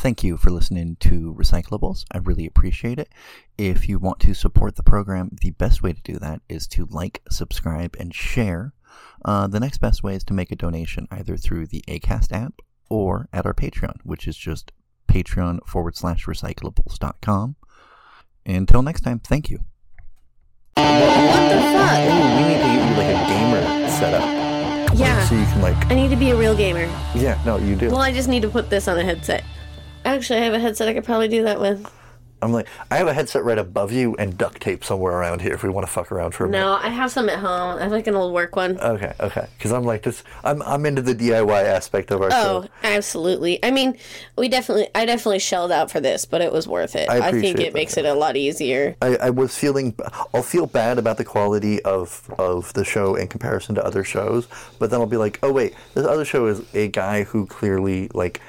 Thank you for listening to Recyclables. I really appreciate it. If you want to support the program, the best way to do that is to like, subscribe, and share. Uh, the next best way is to make a donation either through the ACAST app or at our Patreon, which is just patreon forward slash recyclables.com. Until next time, thank you. What the fuck? Ooh, we need to get you like a gamer setup. Yeah. So you can like I need to be a real gamer. Yeah, no, you do. Well, I just need to put this on a headset. Actually, I have a headset I could probably do that with. I'm like I have a headset right above you and duct tape somewhere around here if we want to fuck around for a minute. No, I have some at home. I have like an old work one. Okay, okay. Because I'm like this. I'm I'm into the DIY aspect of our oh, show. Oh, absolutely. I mean, we definitely, I definitely shelled out for this, but it was worth it. I I, think it makes it a lot easier. I, I was feeling. I'll feel bad about the quality of of the show in comparison to other shows, but then I'll be like, oh wait, this other show is a guy who clearly like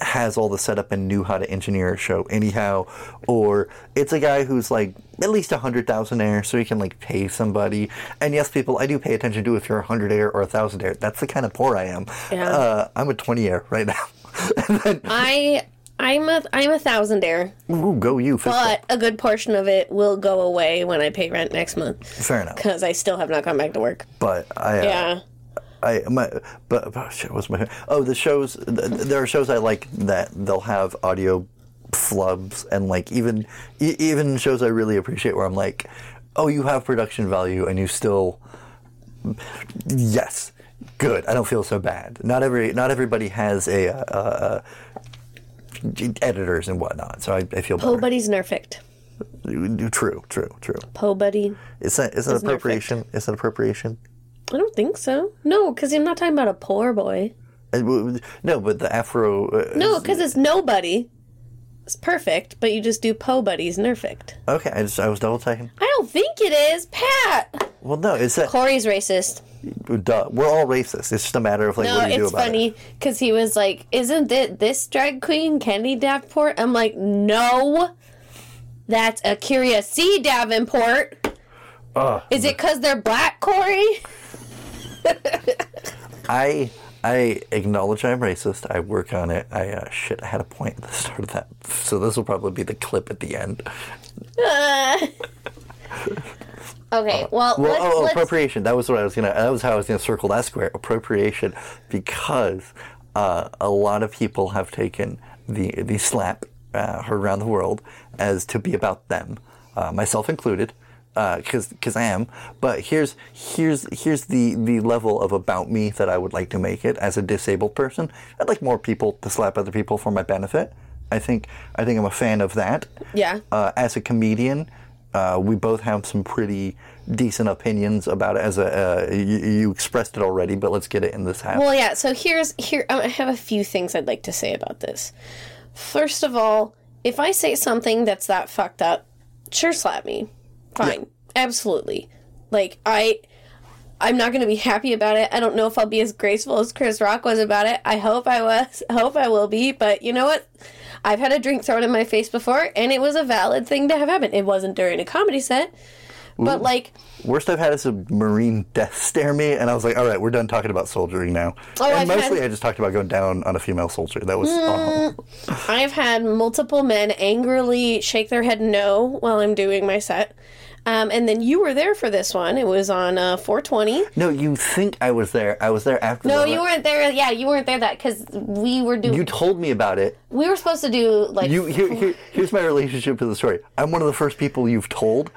has all the setup and knew how to engineer a show anyhow, or it's a guy who's like at least a hundred thousand air, so he can like pay somebody. And yes, people, I do pay attention to if you're a hundred air or a thousand air. That's the kind of poor I am. Yeah. Uh, I'm a twenty air right now. then, I, I'm a, I'm a thousandaire, ooh, go you. bump. but a good portion of it will go away when I pay rent next month Fair enough. because I still have not gone back to work. But I. Uh, Yeah. I my but oh, shit, what's my oh the shows th- there are shows I like that they'll have audio flubs and like even even shows I really appreciate where I'm like oh you have production value and you still yes good I don't feel so bad not every not everybody has a uh, uh, editors and whatnot so I, I feel better Buddy's nerfed. true true true Po Buddy. is that is that It's nerfed. appropriation is that appropriation I don't think so. No, because I'm not talking about a poor boy. Uh, w- no but the afro uh, No, because it's nobody. It's perfect, but you just do Po buddies nerfed. Okay, I just I was double checking. I don't think it is, Pat. Well, no, it's that Corey's racist. duh, we're all racist. It's just a matter of like No, what do you do it's about funny it. because he was like, "Isn't it this drag queen Kenny Davenport?" I'm like, "No, that's a Curious C Davenport." Ugh. Is it because they're black, Corey? I I acknowledge I'm racist. I work on it. I uh, shit. I had a point at the start of that, so this will probably be the clip at the end. Okay, well, Well, let's, oh, let's appropriation. That was what I was gonna. That was how I was gonna circle that square. Appropriation, because uh, a lot of people have taken the the slap uh, heard around the world as to be about them, uh, myself included, because because I am. But here's here's here's the the level of about me that I would like to make it as a disabled person. I'd like more people to slap other people for my benefit. I think I think I'm a fan of that yeah. uh, as a comedian, uh, we both have some pretty decent opinions about it. As a, uh, you, you expressed it already, but let's get it in this half. Well, yeah. So here's here. I have a few things I'd like to say about this. First of all, if I say something that's that fucked up, sure, slap me. Fine, absolutely. Like I, I'm not going to be happy about it. I don't know if I'll be as graceful as Chris Rock was about it. I hope I was. I hope I will be. But you know what? I've had a drink thrown in my face before, and it was a valid thing to have happen. It wasn't during a comedy set, but like Worst I've had is a Marine death stare me, and I was like, all right, we're done talking about soldiering now. Oh, and I've mostly had- I just talked about going down on a female soldier. That was Mm. awful. I've had multiple men angrily shake their head no while I'm doing my set. Um, and then you were there for this one. It was on uh, 420. No, you think I was there. I was there after No, the you weren't there. Yeah, you weren't there that because we were doing. You told me about it. we were supposed to do like. You here, here, here's my relationship to the story. I'm one of the first people you've told,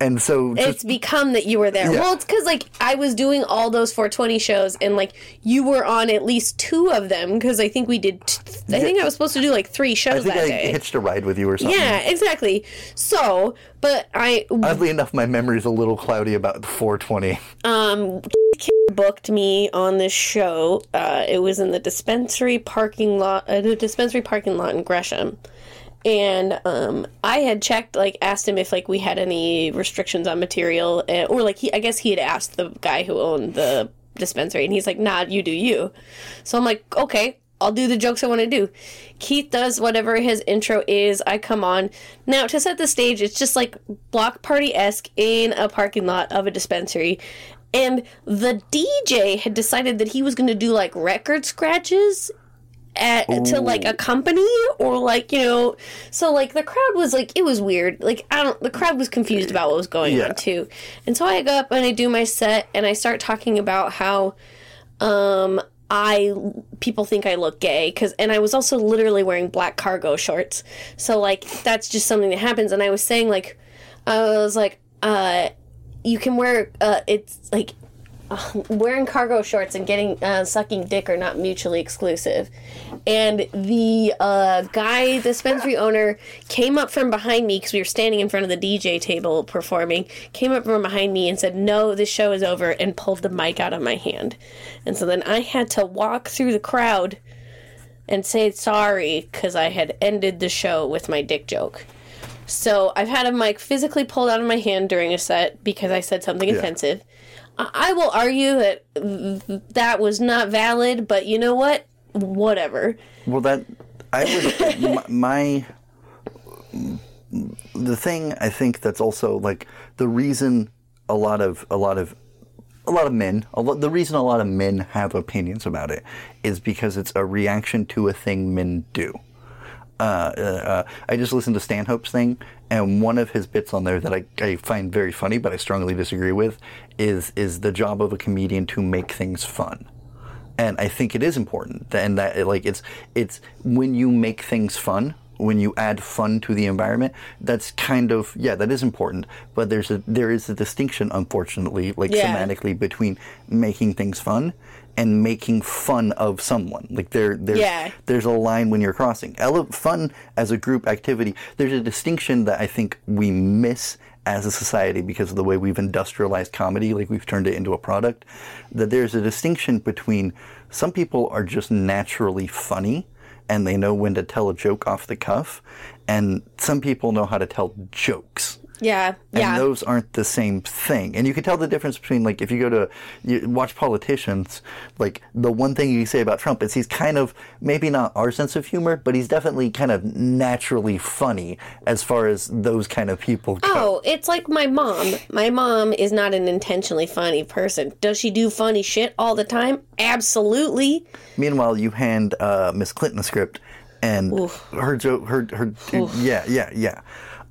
and so just, it's become that you were there. Yeah. Well, it's because like I was doing all those 420 shows, and like you were on at least two of them because I think we did. T- I think I was supposed to do like three I shows think that I day. hitched a ride with you or something. yeah, exactly. So, but I Oddly enough, my memory's a little cloudy about the 420. um booked me on this show. Uh, it was in the dispensary parking lot, uh, the dispensary parking lot in Gresham. And um, I had checked, like, asked him if like we had any restrictions on material, uh, or like he, I guess he had asked the guy who owned the dispensary, and he's like, "Nah, you do you." So I'm like, "Okay, I'll do the jokes I want to do." Keith does whatever his intro is. I come on. Now to set the stage, it's just like block party esque in a parking lot of a dispensary, and the DJ had decided that he was going to do like record scratches at, to like a company or like you know so like the crowd was like it was weird. Like i don't the crowd was confused about what was going Yeah. on too. And so i go up and i do my set and i start talking about how um i people think i look gay because and i was also literally wearing black cargo shorts. So like that's just something that happens. And i was saying like i was like uh you can wear uh it's like wearing cargo shorts and getting uh, sucking dick are not mutually exclusive. And the uh, guy, the dispensary owner, came up from behind me because we were standing in front of the DJ table performing. Came up from behind me and said, "No, this show is over," and pulled the mic out of my hand. And so then I had to walk through the crowd and say sorry because I had ended the show with my dick joke. So I've had a mic physically pulled out of my hand during a set because I said something offensive. I will argue that that was not valid, but you know what? Whatever. Well, that I would my, my the thing I think that's also like the reason a lot of a lot of a lot of men lot, the reason a lot of men have opinions about it is because it's a reaction to a thing men do. Uh, uh, uh, I just listened to Stanhope's thing, and one of his bits on there that I, I find very funny, but I strongly disagree with, is is the job of a comedian to make things fun and I think it is important, and that like it's it's when you make things fun, when you add fun to the environment, that's kind of yeah, that is important. But there's a there is a distinction, unfortunately, like Yeah. semantically, between making things fun and making fun of someone. Like there there's Yeah. there's a line when you're crossing. Ele- fun as a group activity. There's a distinction that I think we miss as a society because of the way we've industrialized comedy, like we've turned it into a product. That there's a distinction between some people are just naturally funny and they know when to tell a joke off the cuff, and some people know how to tell jokes. Yeah, And yeah. those aren't the same thing. And you can tell the difference between, like, if you go to you watch politicians, like, the one thing you say about Trump is he's kind of, maybe not our sense of humor, but he's definitely kind of naturally funny as far as those kind of people go. Oh, it's like my mom. My mom is not an intentionally funny person. Does she do funny shit all the time? Absolutely. Meanwhile, you hand uh, Miss Clinton a script, and her joke, her, her, yeah, yeah, yeah.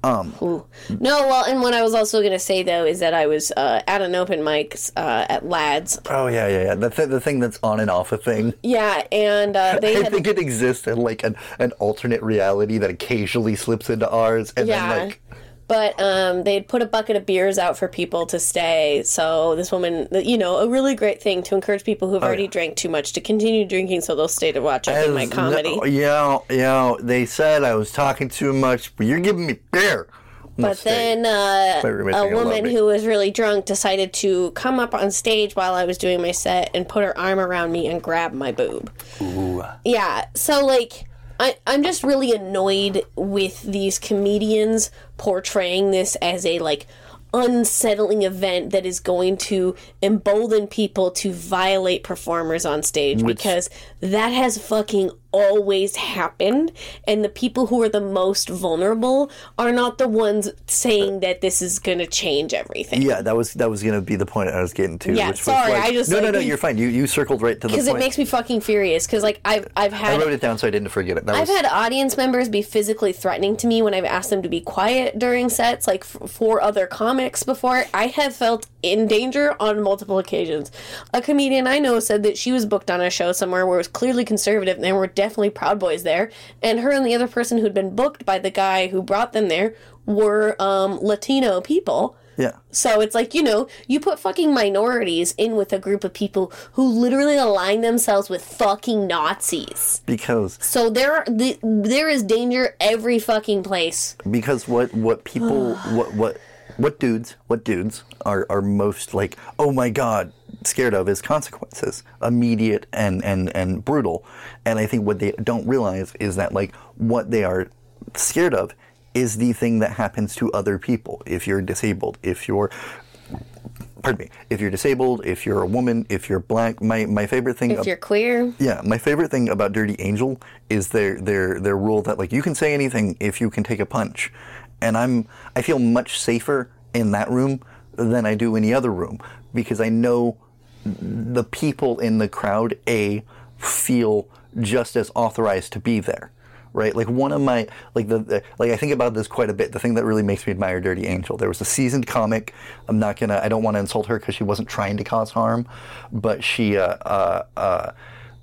Um, Ooh. No, well, and what I was also going to say though is that I was uh, at an open mic uh, at Lads. oh, yeah, yeah, yeah. The, th- the thing that's on and off a thing. Yeah, and uh, they I had think it exists in like an, an alternate reality that occasionally slips into ours, and Yeah. then like But um, they'd put a bucket of beers out for people to stay. So this woman, you know, a really great thing to encourage people who've already drank too much to continue drinking, so they'll stay to watch in my comedy. no, yeah, yeah. They said I was talking too much, but you're giving me beer. But then uh, a woman who was really drunk decided to come up on stage while I was doing my set and put her arm around me and grab my boob. Ooh. Yeah, so like I, I'm just really annoyed with these comedians portraying this as a like unsettling event that is going to embolden people to violate performers on stage because that has fucking always happened and the people who are the most vulnerable are not the ones saying that this is going to change everything yeah, that was that was gonna be the point I was getting to. Yeah, sorry, like- I just, no, no, like- no. You're fine. You you circled right to the because it makes me fucking furious because like I've I've had I wrote it down so I didn't forget it. That I've was had audience members be physically threatening to me when I've asked them to be quiet during sets, like f- for other comics before. I have felt in danger on multiple occasions. A comedian I know said that she was booked on a show somewhere where it was clearly conservative and there were definitely Proud Boys there, and her and the other person who'd been booked by the guy who brought them there were um, Latino people. yeah. So it's like, you know, you put fucking minorities in with a group of people who literally align themselves with fucking Nazis. Because So there, are the, there is danger every fucking place. because what what people what what what dudes what dudes are are most like oh my god scared of is consequences immediate and and and brutal. And i think what they don't realize is that like what they are scared of is the thing that happens to other people. If you're disabled if you're pardon me if you're disabled if you're a woman if you're black my my favorite thing If you're queer, yeah, my favorite thing about Dirty Angel is their their their rule that like you can say anything if you can take a punch, and I'm I feel much safer in that room than I do any other room because I know the people in the crowd a feel just as authorized to be there. Right, like one of my like the, the like I think about this quite a bit. The thing that really makes me admire Dirty Angel. There was a seasoned comic. I'm not gonna. I don't want to insult her because she wasn't trying to cause harm, but she uh, uh, uh,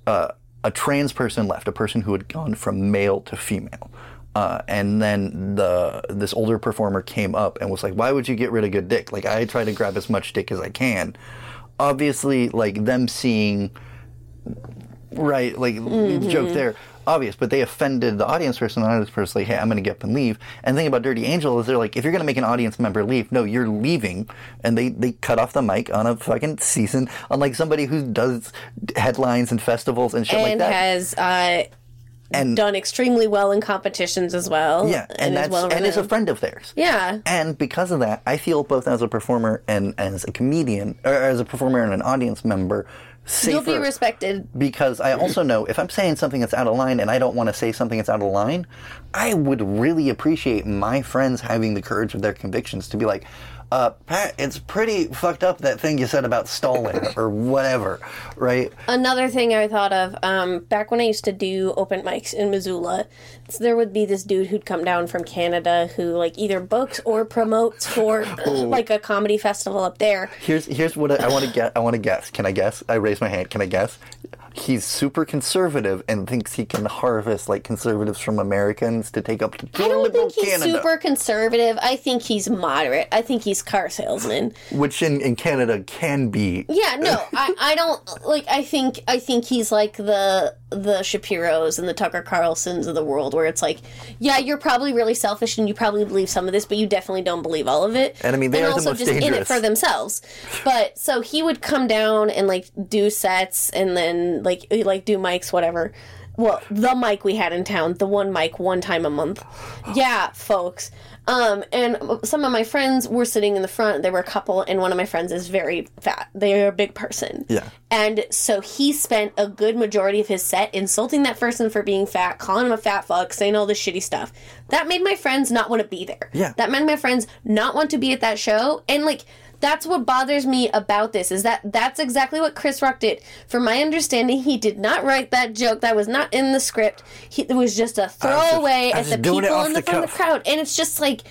uh, a trans person left, a person who had gone from male to female. Uh, and then the this older performer came up and was like, "Why would you get rid of good dick? Like I try to grab as much dick as I can." Obviously, like them seeing, right? Like joke there, obvious, but they offended the audience person. And the audience person like, "Hey, I'm to get up and leave." And the thing about Dirty Angel is they're like, if you're to make an audience member leave, no, you're leaving, and they they cut off the mic on a fucking season, unlike somebody who does headlines and festivals and shit like that. has uh, and done extremely well in competitions as well. yeah, and, is that's well and is a friend of theirs. Yeah. And because of that, I feel both as a performer and as a comedian, or as a performer and an audience member, safer. You'll be respected. because I also know if I'm saying something that's out of line and I don't want to say something that's out of line, I would really appreciate my friends having the courage of their convictions to be like, uh, Pat, it's pretty fucked up that thing you said about stalling or whatever, right? Another thing I thought of um, back when I used to do open mics in Missoula, there would be this dude who'd come down from Canada who like either books or promotes for like a comedy festival up there. Here's here's what I, I want to get. I want to guess. Can I guess? I raise my hand. Can I guess? He's super conservative and thinks he can harvest like conservatives from Americans to take up to I don't think he's Canada, super conservative. I think he's moderate. I think he's car salesman. which in, in Canada can be. Yeah, no, I, I don't like. I think I think he's like the the Shapiros and the Tucker Carlsons of the world, where it's like, yeah, you're probably really selfish and you probably believe some of this, but you definitely don't believe all of it. And I mean, they are the also most just in it for themselves. But so he would come down and like do sets and then like like do mics, whatever. Well, the mic we had in town, the one mic one time a month. Yeah, folks. Um, and some of my friends were sitting in the front. There were a couple, and one of my friends is very fat. They're a big person. Yeah. And so he spent a good majority of his set insulting that person for being fat, calling him a fat fuck, saying all this shitty stuff. That made my friends not want to be there. Yeah. That made my friends not want to be at that show. And like, that's what bothers me about this is that that's exactly what Chris Rock did. From my understanding, he did not write that joke. That was not in the script. He, it was just a throwaway I at the just people in the the front of the crowd. And it's just like,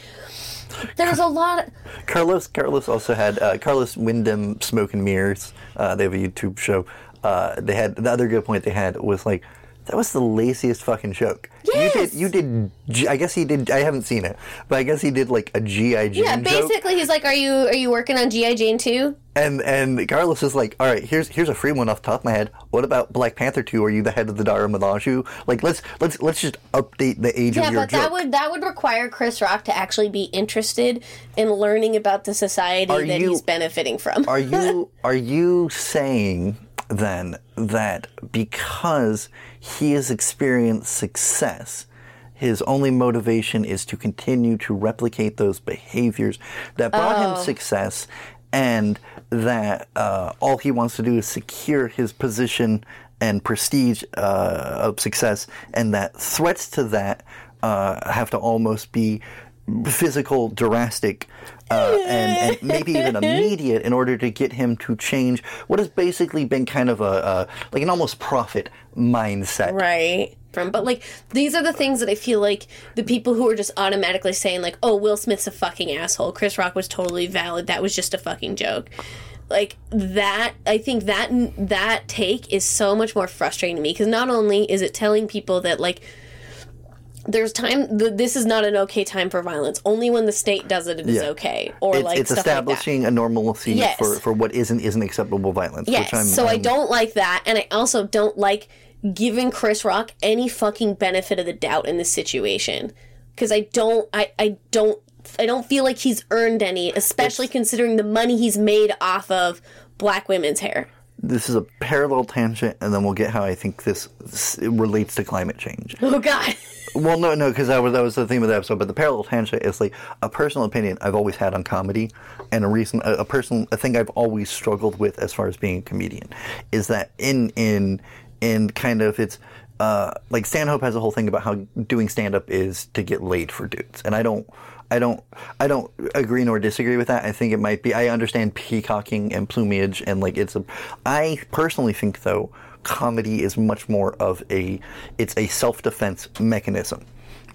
there's a lot. Of, Carlos Carlos also had uh, Carlos Wyndham Smoke and Mirrors. Uh, they have a YouTube show. Uh, they had the other good point they had was like that was the laziest fucking joke. Yes! You did you did I guess he did I haven't seen it, but I guess he did like a GI Jane yeah, joke. basically, he's like, "Are you are you working on GI Jane too?" And and Carlos is like, all right, here's here's a free one off the top of my head. What about Black Panther two? Are you the head of the Dora Milaje? Like let's let's let's just update the age Yeah, of your but joke. that would that would require Chris Rock to actually be interested in learning about the society Are that you- he's benefiting from. are you are you saying then that because he has experienced success his only motivation is to continue to replicate those behaviors that brought Oh. him success and that uh, all he wants to do is secure his position and prestige uh, of success and that threats to that uh, have to almost be physical, drastic, uh, and, and maybe even immediate in order to get him to change what has basically been kind of a, a like an almost profit mindset. right. From but like these are the things that i feel like the people who are just automatically saying like oh will smith's a fucking asshole. Chris rock was totally valid. That was just a fucking joke. Like that i think that that take is so much more frustrating to me because not only is it telling people that like there's time th- this is not an okay time for violence only when the state does it it is Yeah. okay or It's, like it's stuff like that. establishing a normalcy Yes. for, for what isn't isn't acceptable violence. Yes. Which I'm, so I I'm- don't like that, and I also don't like giving Chris Rock any fucking benefit of the doubt in this situation because I don't, I, I don't, I don't feel like he's earned any, especially considering the money he's made off of black women's hair. This is a parallel tangent, and then we'll get how I think this, this relates to climate change. Oh God. Well, no, no, because that was that was the theme of the episode. But the parallel tangent is like a personal opinion I've always had on comedy, and a reason, a, a personal, a thing I've always struggled with as far as being a comedian, is that in in in kind of it's uh, like Stanhope has a whole thing about how doing stand up is to get laid for dudes, and I don't. I don't. I don't agree nor disagree with that. I think it might be. I understand peacocking and plumage and like it's a. I personally think though, comedy is much more of a it's a self-defense mechanism.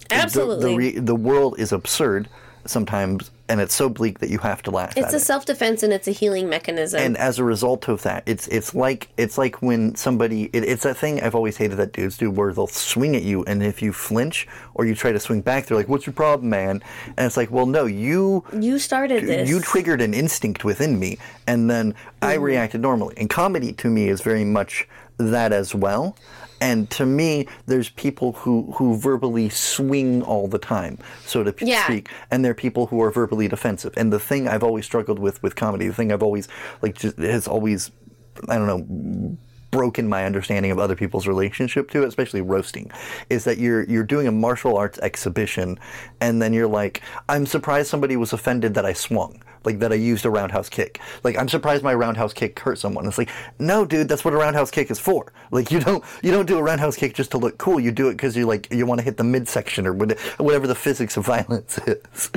The- Absolutely. The, re- the world is absurd sometimes and it's so bleak that you have to laugh It's at a it. self defense and it's a healing mechanism. and as a result of that, it's it's like it's like when somebody it, it's that thing I've always hated that dudes do where they'll swing at you and if you flinch or you try to swing back, they're like, "What's your problem, man?" And it's like, "Well, no, you you started this. you triggered an instinct within me, and then I mm-hmm. reacted normally." And comedy to me is very much that as well. And to me, there's people who, who verbally swing all the time, so to Yeah. speak, and there are people who are verbally defensive. And the thing I've always struggled with with comedy, the thing I've always like just has always, I don't know, broken my understanding of other people's relationship to it, especially roasting, is that you're you're doing a martial arts exhibition, and then you're like, I'm surprised somebody was offended that I swung, like that I used a roundhouse kick. Like I'm surprised my roundhouse kick hurt someone. It's like, no, dude, that's what a roundhouse kick is for. Like you don't you don't do a roundhouse kick just to look cool. You do it because you like you want to hit the midsection or whatever the physics of violence is.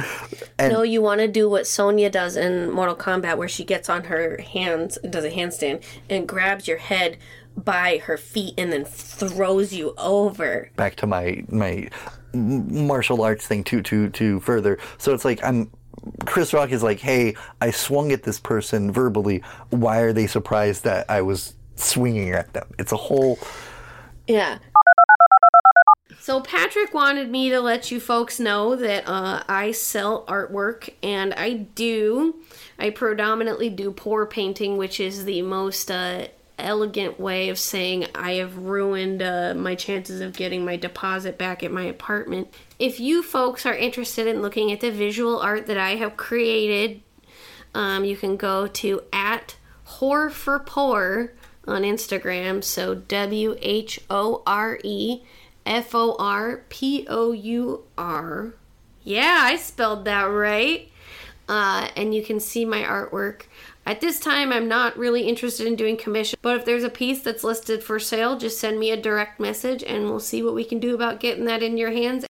And No, you want to do what Sonya does in Mortal Kombat, where she gets on her hands, and does a handstand, and grabs your head by her feet and then throws you over. back to my my martial arts thing to to to further. So it's like I'm Chris Rock is like, "Hey, I swung at this person verbally. Why are they surprised that I was swinging at them?" It's a whole Yeah. So Patrick wanted me to let you folks know that uh, I sell artwork, and I do. I predominantly do pour painting, which is the most uh, elegant way of saying I have ruined uh, my chances of getting my deposit back at my apartment. If you folks are interested in looking at the visual art that I have created, um, you can go to at Whore for Pour on Instagram. So W H O R E F O R P O U R. Yeah, I spelled that right. Uh, and you can see my artwork. At this time, I'm not really interested in doing commission, but if there's a piece that's listed for sale, just send me a direct message and we'll see what we can do about getting that in your hands.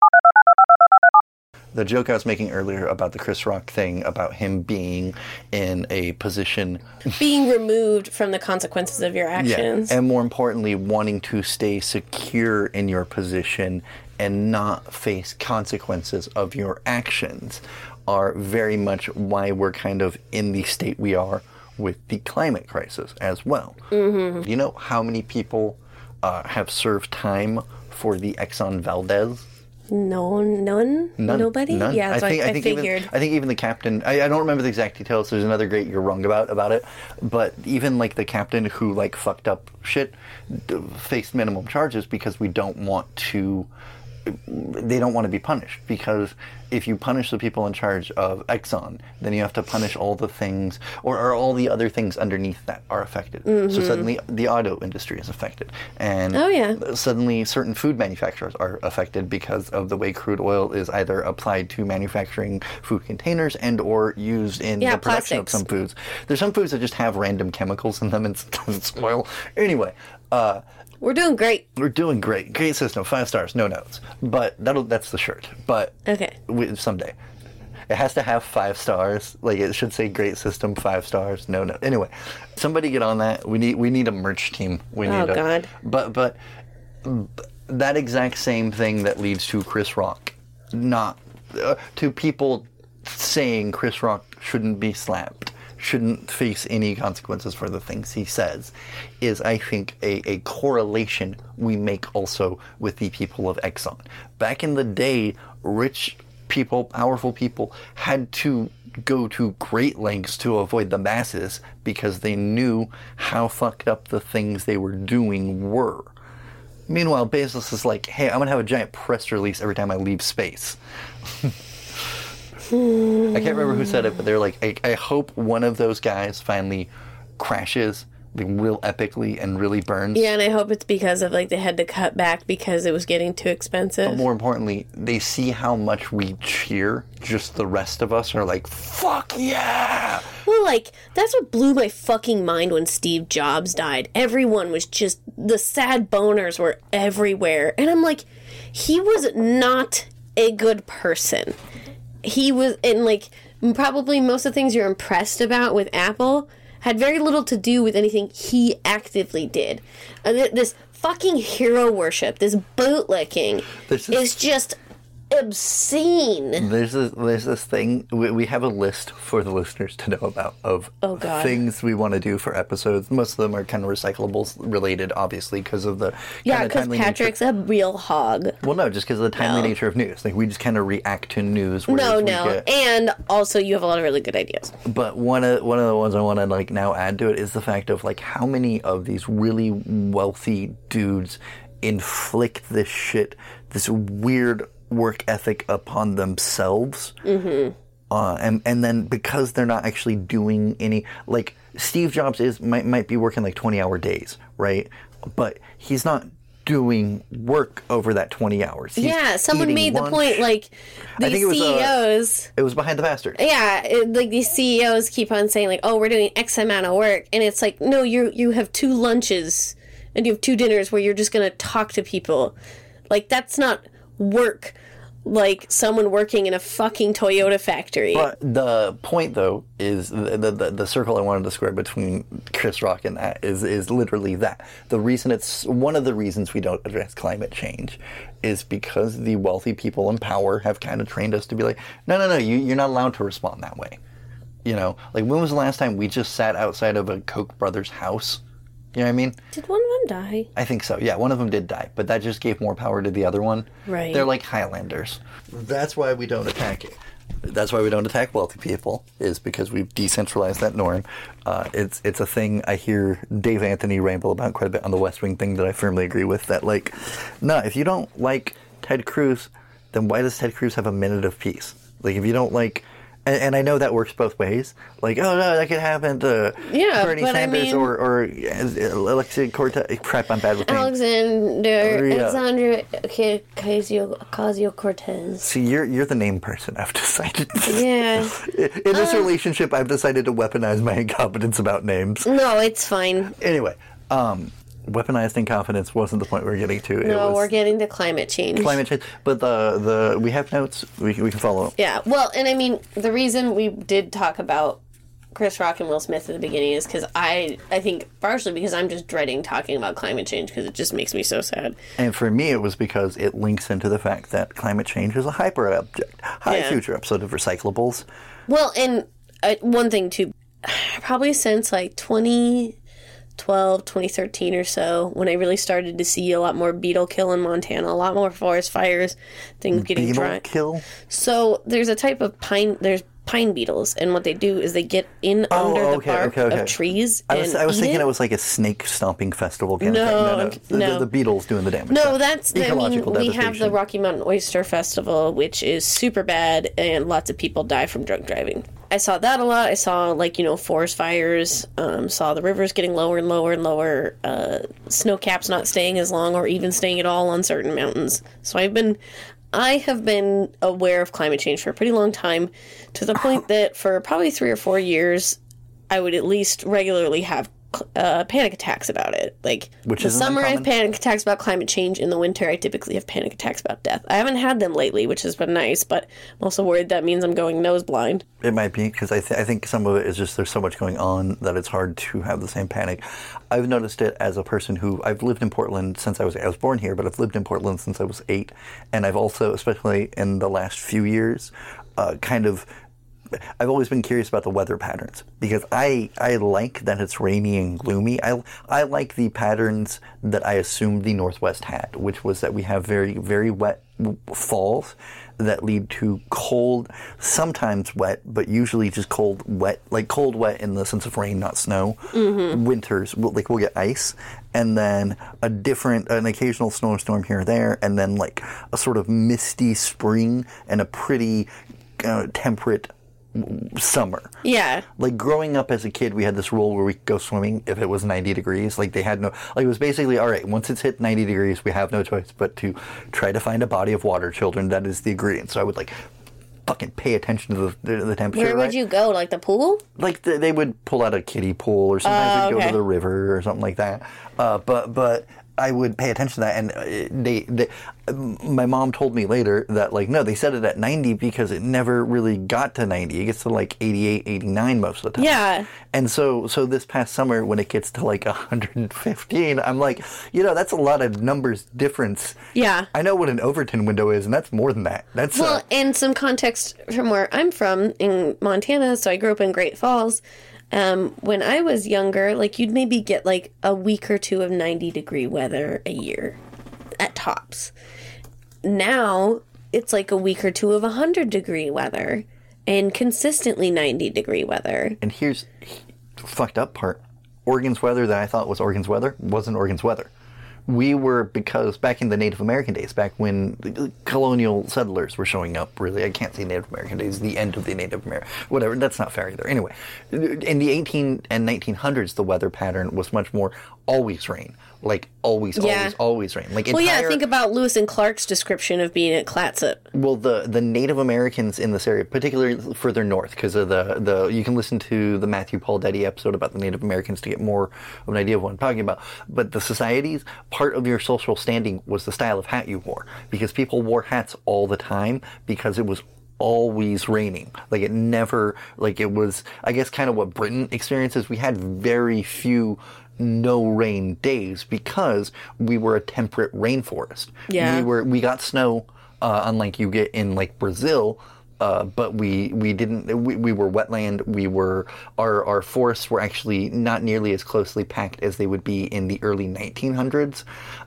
the joke I was making earlier about the Chris Rock thing about him being in a position Being removed from the consequences of your actions. and more importantly, wanting to stay secure in your position and not face consequences of your actions are very much why we're kind of in the state we are with the climate crisis as well. Mm-hmm. You know how many people uh, have served time for the Exxon Valdez? No, none, None. nobody. None. Yeah, that's what I, think figured. Even, I think even the captain. I, I don't remember the exact details. There's another great you're wrong about about it. But even like the captain who like fucked up shit d- faced minimum charges because we don't want to. They don't want to be punished because if you punish the people in charge of Exxon, then you have to punish all the things or, or all the other things underneath that are affected. So suddenly the auto industry is affected, and Mm-hmm. Oh, yeah. suddenly certain food manufacturers are affected because of the way crude oil is either applied to manufacturing food containers and or used in Yeah, the production plastics. of some foods. There's some foods that just have random chemicals in them and sometimes it's oil. Anyway, uh, We're doing great. we're doing great. Great system, five stars, no notes. But that'll that's the shirt. But Okay. We, someday. It has to have five stars. Like it should say great system, five stars, no no. Anyway, somebody get on that. We need we need a merch team. We need Oh, a, God. But but that exact same thing that leads to Chris Rock, not uh, to people saying Chris Rock shouldn't be slapped, shouldn't face any consequences for the things he says, is I think a, a correlation we make also with the people of Exxon. Back in the day, rich people, powerful people had to go to great lengths to avoid the masses because they knew how fucked up the things they were doing were. Meanwhile, Bezos is like, hey, I'm gonna have a giant press release every time I leave space. I can't remember who said it, but they're like, I, I hope one of those guys finally crashes real epically and really burns. Yeah, and I hope it's because of like they had to cut back because it was getting too expensive. But more importantly, they see how much we cheer. Just the rest of us are like, fuck yeah! Well, like that's what blew my fucking mind when Steve Jobs died. Everyone was just the sad boners were everywhere, and I'm like, he was not a good person. He was, and like probably most of the things you're impressed about with Apple had very little to do with anything he actively did. Uh, th- this fucking hero worship, this bootlicking, This is- is just obscene. There's this, there's this thing we, we have a list for the listeners to know about of Oh, things we want to do for episodes. Most of them are kind of recyclables related, obviously, because of the Yeah, because Patrick's a real hog. Well, no, just because of the timely No. nature of news. Like we just kind of react to news. No, no, get- and also you have a lot of really good ideas. But one of one of the ones I want to like now add to it is the fact of like how many of these really wealthy dudes inflict this shit, this weird work ethic upon themselves. Mm-hmm. Uh, and and then because they're not actually doing any like Steve Jobs is might might be working like twenty hour days, right? But he's not doing work over that twenty hours. He's yeah, someone made the point like I these think it was, uh, CEOs. It was behind the bastard. yeah, it, like these CEOs keep on saying like, "Oh, we're doing X amount of work," and it's like, no, you you have two lunches and you have two dinners where you're just gonna talk to people. Like that's not work. Like someone working in a fucking Toyota factory. But the point, though, is the, the the circle I wanted to square between Chris Rock and that is is literally that. The reason it's one of the reasons we don't address climate change is because the wealthy people in power have kind of trained us to be like, no, no, no, you you're not allowed to respond that way. You know, like when was the last time we just sat outside of a Koch brothers house? You know what I mean? Did one of them die? I think so. Yeah, one of them did die, but that just gave more power to the other one. Right. They're like Highlanders. That's why we don't attack it. That's why we don't attack wealthy people is because we've decentralized that norm. Uh, it's it's a thing I hear Dave Anthony ramble about quite a bit on the West Wing thing that I firmly agree with. That like, no, if you don't like Ted Cruz, then why does Ted Cruz have a minute of peace? Like if you don't like. And, and I know that works both ways. Like, oh no, that could happen to Yeah, Bernie but I Sanders mean- or or uh, Alexia Cortez. Crap, I'm bad with names. Alexander Yeah. Alexandra Ocasio Cortez. See, you're you're the name person. I've decided. Yeah. In this relationship, I've decided to weaponize my incompetence about names. No, it's fine. Anyway, um, weaponized incompetence wasn't the point we were getting to. it No, was we're getting to climate change. climate change. But the the we have notes. We can- we can follow. Yeah, well, and I mean, the reason we did talk about Chris Rock and Will Smith at the beginning is because I, I think partially because I'm just dreading talking about climate change because it just makes me so sad. And for me, it was because it links into the fact that climate change is a hyper object, high Yeah. future episode of recyclables. Well, and uh, one thing too, probably since like 2012, 2013 or so, when I really started to see a lot more beetle kill in Montana, a lot more forest fires, things getting Beetle dry. kill. So there's a type of pine. There's pine beetles, and what they do is they get in Oh, under the bark okay, okay. of trees. I was and I was thinking it. it was like a snake stomping festival kind No, of thing. No, no, no. The, the beetles doing the damage. No, that's I mean we have the. Rocky Mountain Oyster Festival, which is super bad, and lots of people die from drunk driving. I saw that a lot. I saw like you know forest fires. Um, saw the rivers getting lower and lower and lower. Uh, snow caps not staying as long or even staying at all on certain mountains. So I've been, I have been aware of climate change for a pretty long time, to the point oh. that for probably three or four years, I would at least regularly have uh, panic attacks about it. Like Which the summer, I have panic attacks about climate change. In the winter, I typically have panic attacks about death. I haven't had them lately, which has been nice, but I'm also worried that means I'm going nose blind. It might be because I, th- I think some of it is just there's so much going on that it's hard to have the same panic. I've noticed it as a person who I've lived in Portland since I was I was born here, but I've lived in Portland since I was eight, and I've also, especially in the last few years, uh, kind of. I've always been curious about the weather patterns because I, I like that it's rainy and gloomy. I, I like the patterns that I assumed the Northwest had, which was that we have very, very wet falls that lead to cold, sometimes wet, but usually just cold, wet, like cold, wet in the sense of rain, not snow. Winters, we'll, like we'll get ice, and then a different, an occasional snowstorm here or there, and then like a sort of misty spring and a pretty uh, temperate summer. Yeah, Like growing up as a kid, we had this rule where we could go swimming if it was 90 degrees. Like they had no, like it was basically, all right, once it's hit 90 degrees, we have no choice but to try to find a body of water, children. That is the agreement. So I would like fucking pay attention to the, the, the temperature. where would right? you go? Like the pool? like th they would pull out a kiddie pool or sometimes Oh, we'd go to the river or something like that. Uh, but but I would pay attention to that, and uh, they, they, my mom told me later that like no, they set it at 90 because it never really got to 90. It gets to like 88, 89 most of the time. Yeah. And so, so this past summer, when it gets to like 115, I'm like, you know, that's a lot of numbers difference. Yeah. I know what an Overton window is, and that's more than that. That's Well, uh, and some context from where I'm from in Montana, so I grew up in Great Falls. Um, when I was younger, like you'd maybe get like a week or two of 90 degree weather a year at tops. Now it's like a week or two of 100 degree weather and consistently 90 degree weather. and here's the fucked up part. Oregon's weather that I thought was Oregon's weather wasn't Oregon's weather. We were because back in the Native American days, back when colonial settlers were showing up. Really, I can't say Native American days. The end of the Native American, whatever. That's not fair either. Anyway, in the 18 and 1900s, the weather pattern was much more always rain, like always, Yeah. always, always rain. Like Well, yeah, think about Lewis and Clark's description of being at Clatsop. Well, the the Native Americans in this area, particularly further north, because of the the you can listen to the Matthew Paul Deddy episode about the Native Americans to get more of an idea of what I'm talking about. But the societies, part of your social standing was the style of hat you wore, because people wore hats all the time because it was always raining. Like it never, like it was. I guess kind of what Britain experiences. We had very few no rain days because we were a temperate rainforest. Yeah. We were we got snow, uh, unlike you get in like Brazil. Uh, but we we didn't we, we were wetland we were our our forests were actually not nearly as closely packed as they would be in the early 1900s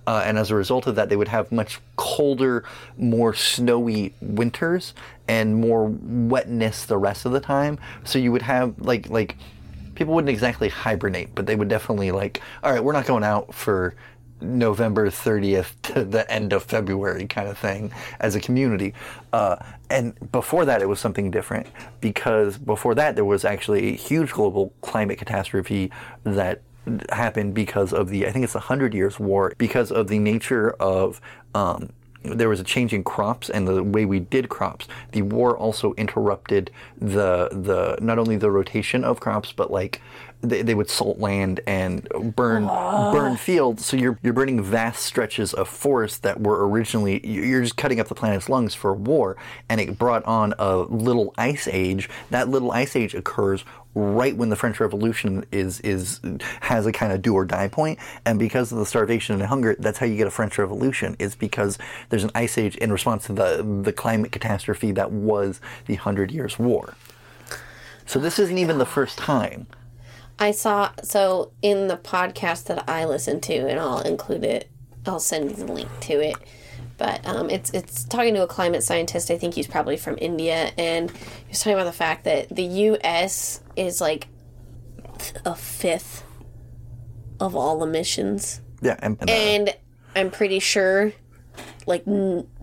uh, and as a result of that they would have much colder more snowy winters and more wetness the rest of the time so you would have like like people wouldn't exactly hibernate, but they would definitely like, all right, we're not going out for November 30th to the end of February kind of thing as a community. Uh, and before that, it was something different because before that, there was actually a huge global climate catastrophe that happened because of the, I think it's the Hundred Years' War, because of the nature of, um, there was a change in crops and the way we did crops. The war also interrupted the the not only the rotation of crops, but like they, they would salt land and burn burn fields. So you're you're burning vast stretches of forest that were originally you're just cutting up the planet's lungs for war, and it brought on a little ice age. That little ice age occurs right when the French Revolution is is has a kind of do or die point. point, and because of the starvation and hunger, that's how you get a French Revolution. Is because there's an ice age in response to the the climate catastrophe that was the Hundred Years' War. So this isn't even the first time. I saw so in the podcast that I listen to, and I'll include it. I'll send you the link to it. But um, it's it's talking to a climate scientist. I think he's probably from India, and he's talking about the fact that the U.S. is like a fifth of all emissions, Yeah, and, and, and I'm pretty sure like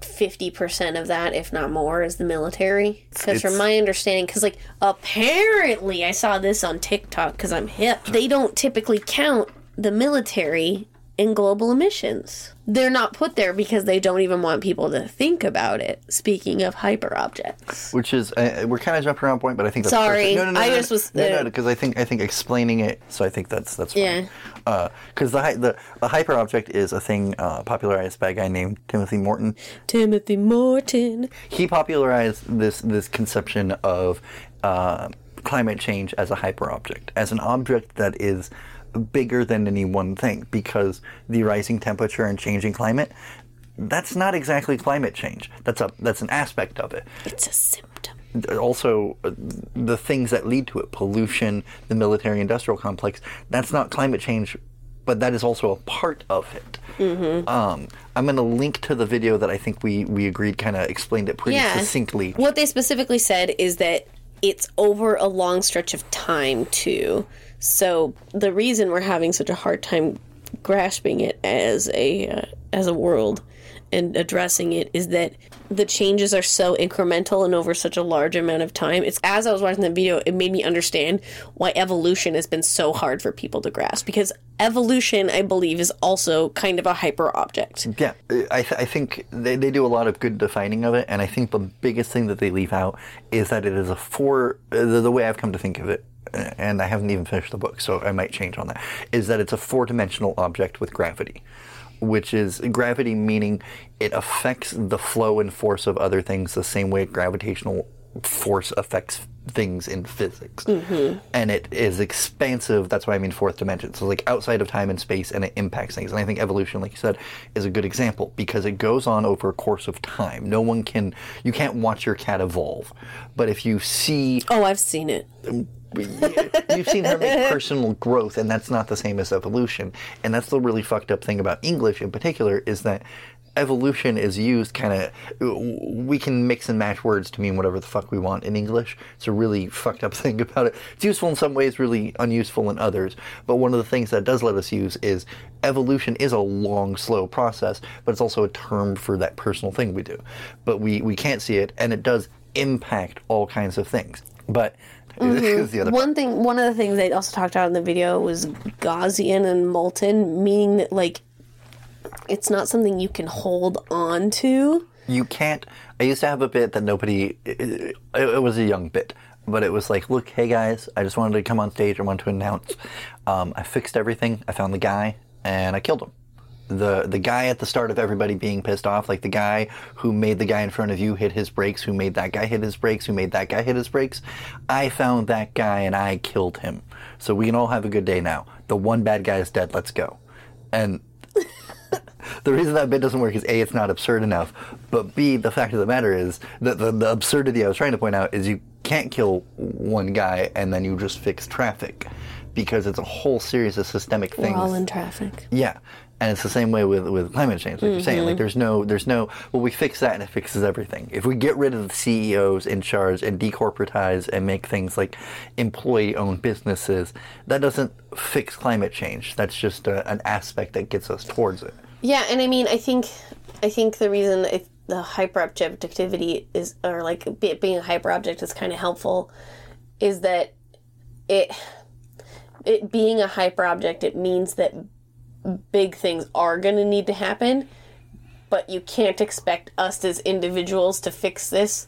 fifty percent of that, if not more, is the military. Because from my understanding, because like apparently I saw this on TikTok because I'm hip. They don't typically count the military in global emissions. They're not put there because they don't even want people to think about it. Speaking of hyper objects, which is uh, we're kind of jumping around point, but I think that's Sorry, perfect. No, no, no, I no, just was- no, no, because I think I think explaining it. So I think that's that's fine. Yeah. Because the, the the hyper object is a thing uh, popularized by a guy named Timothy Morton. Timothy Morton. He popularized this this conception of uh, climate change as a hyper object, as an object that is bigger than any one thing, because the rising temperature and changing climate. That's not exactly climate change. That's a that's an aspect of it. It's a symptom. Also uh, the things that lead to it pollution the military industrial complex that's not climate change but that is also a part of it Mm-hmm. um, i'm going to link to the video that i think we we agreed kind of explained it pretty Yeah. succinctly What they specifically said is that it's over a long stretch of time too. So the reason we're having such a hard time grasping it as a uh, as a world and addressing it is that the changes are so incremental and over such a large amount of time. It's as I was watching the video, it made me understand why evolution has been so hard for people to grasp because evolution, I believe, is also kind of a hyper object. yeah i, th- I think they, they do a lot of good defining of it and i think the biggest thing that they leave out is that it is a four uh, the, the way i've come to think of it uh, and i haven't even finished the book so i might change on that is that it's a four-dimensional object with gravity which is gravity meaning it affects the flow and force of other things the same way gravitational force affects things in physics. Mm-hmm. And it is expansive. That's why I mean fourth dimension. So, like outside of time and space, and it impacts things. And I think evolution, like you said, is a good example because it goes on over a course of time. No one can, you can't watch your cat evolve. But if you see Oh, I've seen it. Mm, you've seen her make personal growth, and that's not the same as evolution. And that's the really fucked up thing about English in particular is that evolution is used kind of. We can mix and match words to mean whatever the fuck we want in English. It's a really fucked up thing about it. It's useful in some ways, really unuseful in others. But one of the things that does let us use is evolution is a long, slow process, but it's also a term for that personal thing we do. But we, we can't see it, and it does impact all kinds of things. But other One thing, one of the things they also talked about in the video was Gaussian and molten, meaning that like it's not something you can hold on to. you can't. I used to have a bit that nobody. It, it, it was a young bit, but it was like, look, hey guys, I just wanted to come on stage. I wanted to announce. Um, I fixed everything. I found the guy and I killed him. The the guy at the start of everybody being pissed off, like the guy who made the guy in front of you hit his brakes, who made that guy hit his brakes, who made that guy hit his brakes. I found that guy and I killed him. So we can all have a good day now. The one bad guy is dead. Let's go. And the reason that bit doesn't work is a it's not absurd enough but b the fact of the matter is that the, the absurdity i was trying to point out is you can't kill one guy and then you just fix traffic because it's a whole series of systemic We're things all in traffic. yeah and it's the same way with, with climate change like you're saying like mm-hmm. there's no there's no well we fix that and it fixes everything. If we get rid of the ceos in charge and decorporatize and make things like employee owned businesses that doesn't fix climate change. That's just a, an aspect that gets us towards it. Yeah, and I mean, I think, I think the reason it, the hyperobjectivity is, or like being a hyper object is kind of helpful, is that it, it being a hyper object it means that big things are going to need to happen, but you can't expect us as individuals to fix this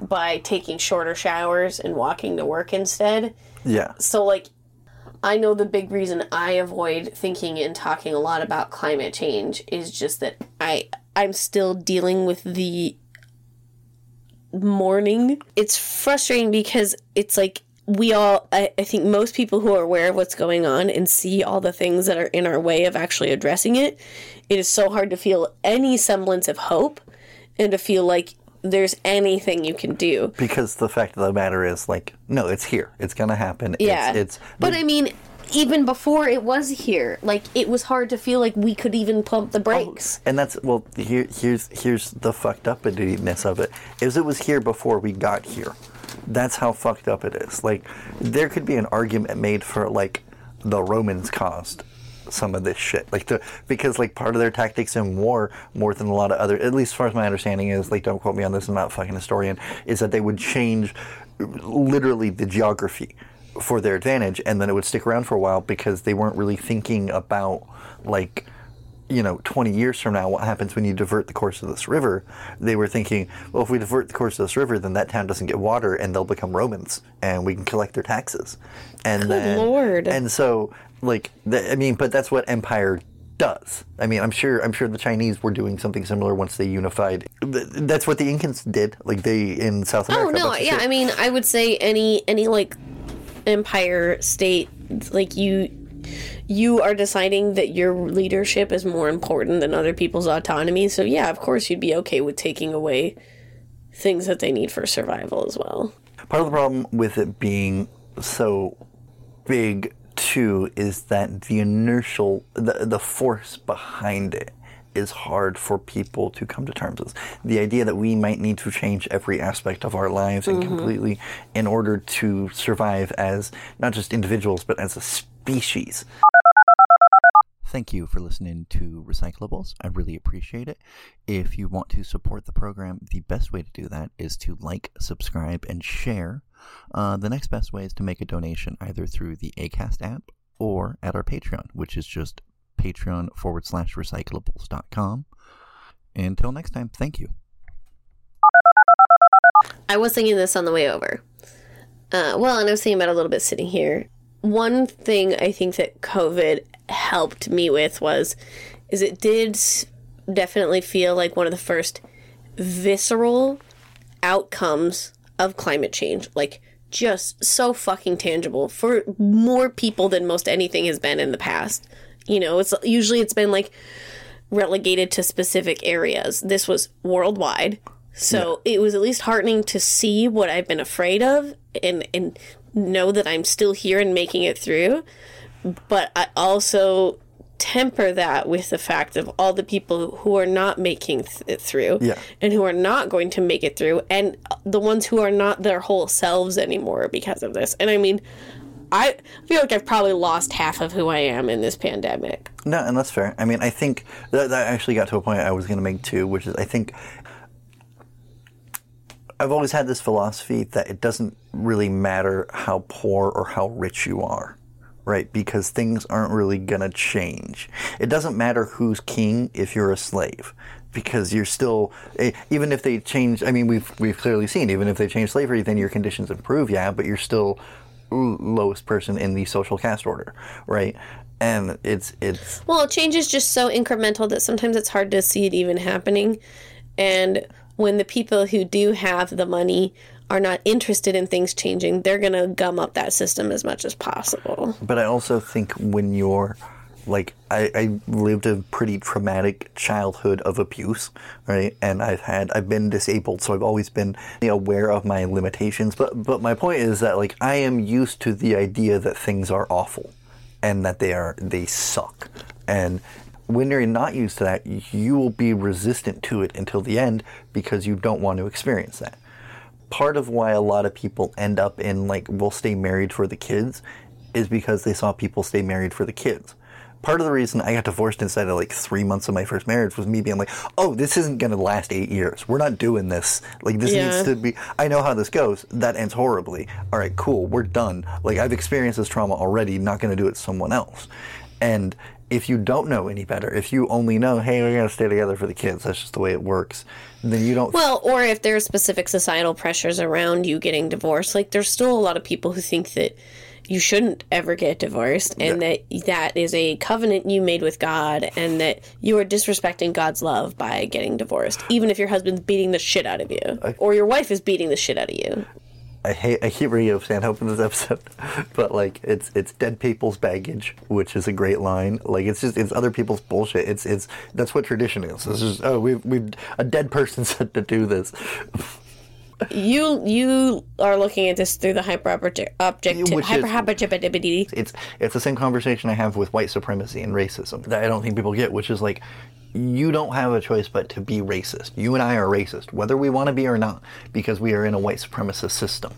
by taking shorter showers and walking to work instead. yeah So, like, I know the big reason I avoid thinking and talking a lot about climate change is just that I I'm still dealing with the mourning. It's frustrating because it's like we all I, I think most people who are aware of what's going on and see all the things that are in our way of actually addressing it, it is so hard to feel any semblance of hope and to feel like there's anything you can do. because the fact of the matter is like no it's here it's gonna happen Yeah. it's, it's But I mean, even before it was here, like it was hard to feel like we could even pump the oh, brakes. and that's well here here's here's the fucked upness of it is it was here before we got here that's how fucked up it is. Like there could be an argument made for like the romans caused some of this shit. Like the because like part of their tactics in war more than a lot of other at least as far as my understanding is like don't quote me on this i'm not a fucking historian is that they would change literally the geography for their advantage and then it would stick around for a while because they weren't really thinking about like you know 20 years from now what happens when you divert the course of this river they were thinking well if we divert the course of this river then that town doesn't get water and they'll become romans and we can collect their taxes and then Lord. and so like th- i mean but that's what empire does i mean i'm sure i'm sure the chinese were doing something similar once they unified that's what the incans did like they in south oh, america Oh no, yeah, shit. I mean, I would say any any like empire state like you you are deciding that your leadership is more important than other people's autonomy. So yeah, of course you'd be okay with taking away things that they need for survival as well. Part of the problem with it being so big too is that the inertial, the the force behind it is hard for people to come to terms with. The idea that we might need to change every aspect of our lives mm-hmm. and completely in order to survive as not just individuals but as a species. Thank you for listening to Recyclables. I really appreciate it. If you want to support the program, the best way to do that is to like, subscribe, and share. Uh, the next best way is to make a donation either through the ACAST app or at our Patreon, which is just patreon forward slash recyclables.com. Until next time, thank you. I was thinking this on the way over. Uh, well, and I was thinking about it a little bit sitting here. One thing I think that COVID helped me with was is it did definitely feel like one of the first visceral outcomes of climate change. Like, just so fucking tangible for more people than most anything has been in the past. You know, it's usually it's been like relegated to specific areas. This was worldwide. So it was at least heartening to see what I've been afraid of and and know that I'm still here and making it through. But I also temper that with the fact of all the people who are not making th- it through Yeah. and who are not going to make it through and the ones who are not their whole selves anymore because of this. And I mean, I feel like I've probably lost half of who I am in this pandemic. No, and that's fair. I mean, I think that, that actually got to a point I was going to make too, which is I think I've always had this philosophy that it doesn't really matter how poor or how rich you are, right? Because things aren't really going to change. It doesn't matter who's king if you're a slave. Because you're still, eh, even if they change. I mean, we've we've clearly seen. Even if they change slavery, then your conditions improve. Yeah, but you're still lowest person in the social caste order, right? And it's it's Well, change is just so incremental that sometimes it's hard to see it even happening. And when the people who do have the money are not interested in things changing, they're going to gum up that system as much as possible. But I also think when you're like I, I lived a pretty traumatic childhood of abuse, right? And I've had I've been disabled, so I've always been aware of my limitations. But but my point is that like I am used to the idea that things are awful and that they are they suck. And when you're not used to that, you will be resistant to it until the end because you don't want to experience that part of why a lot of people end up in like will stay married for the kids is because they saw people stay married for the kids. Part of the reason I got divorced inside of like three months of my first marriage was me being like, "Oh, this isn't going to last eight years. We're not doing this. Like this Yeah. needs to be. I know how this goes. That ends horribly. All right, cool. We're done. Like I've experienced this trauma already. Not going to do it to someone else. And if you don't know any better, if you only know, hey, we're going to stay together for the kids. That's just the way it works. Then you don't Well, or if there's specific societal pressures around you getting divorced, like there's still a lot of people who think that you shouldn't ever get divorced and that that is a covenant you made with God and that you are disrespecting God's love by getting divorced, even if your husband's beating the shit out of you or your wife is beating the shit out of you. I hate I keep bringing up Stanhope in this episode, but like it's it's dead people's baggage, which is a great line. Like it's just it's other people's bullshit. It's it's that's what tradition is. It's just oh we we a dead person said to do this. You you are looking at this through the hyper object object Which is- hyper hyper It's it's the same conversation I have with white supremacy and racism that I don't think people get, which is like you don't have a choice but to be racist. You and I are racist, whether we want to be or not, because we are in a white supremacist system.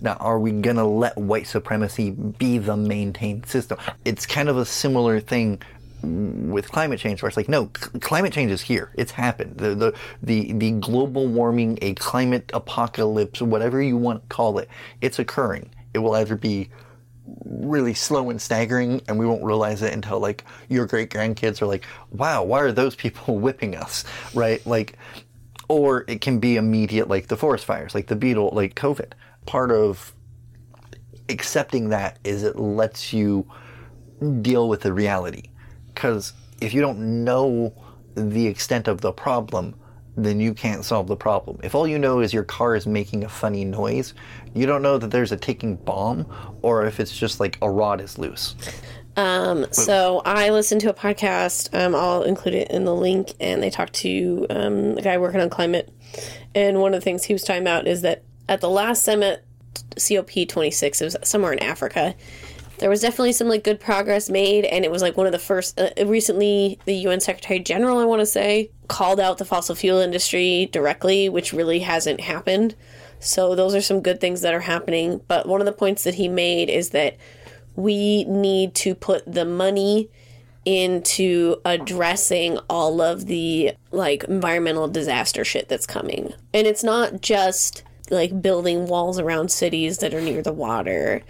Now, are we gonna let white supremacy be the maintained system? It's kind of a similar thing with climate change, where it's like, no, c- climate change is here. It's happened. The, the the the global warming, a climate apocalypse, whatever you want to call it, it's occurring. It will either be really slow and staggering, and we won't realize it until like your great grandkids are like, wow, why are those people whipping us, right? Like, or it can be immediate, like the forest fires, like the beetle, like COVID. Part of accepting that is it lets you deal with the reality. Because if you don't know the extent of the problem, then you can't solve the problem. If all you know is your car is making a funny noise, you don't know that there's a ticking bomb or if it's just like a rod is loose. Um, so I listened to a podcast. Um, I'll include it in the link, and they talked to um, a guy working on climate. And one of the things he was talking about is that at the last summit, COP26, it was somewhere in Africa. There was definitely some like good progress made, and it was like one of the first. Uh, recently, the UN Secretary General, I want to say, called out the fossil fuel industry directly, which really hasn't happened. So those are some good things that are happening. But one of the points that he made is that we need to put the money into addressing all of the like environmental disaster shit that's coming. And it's not just like building walls around cities that are near the water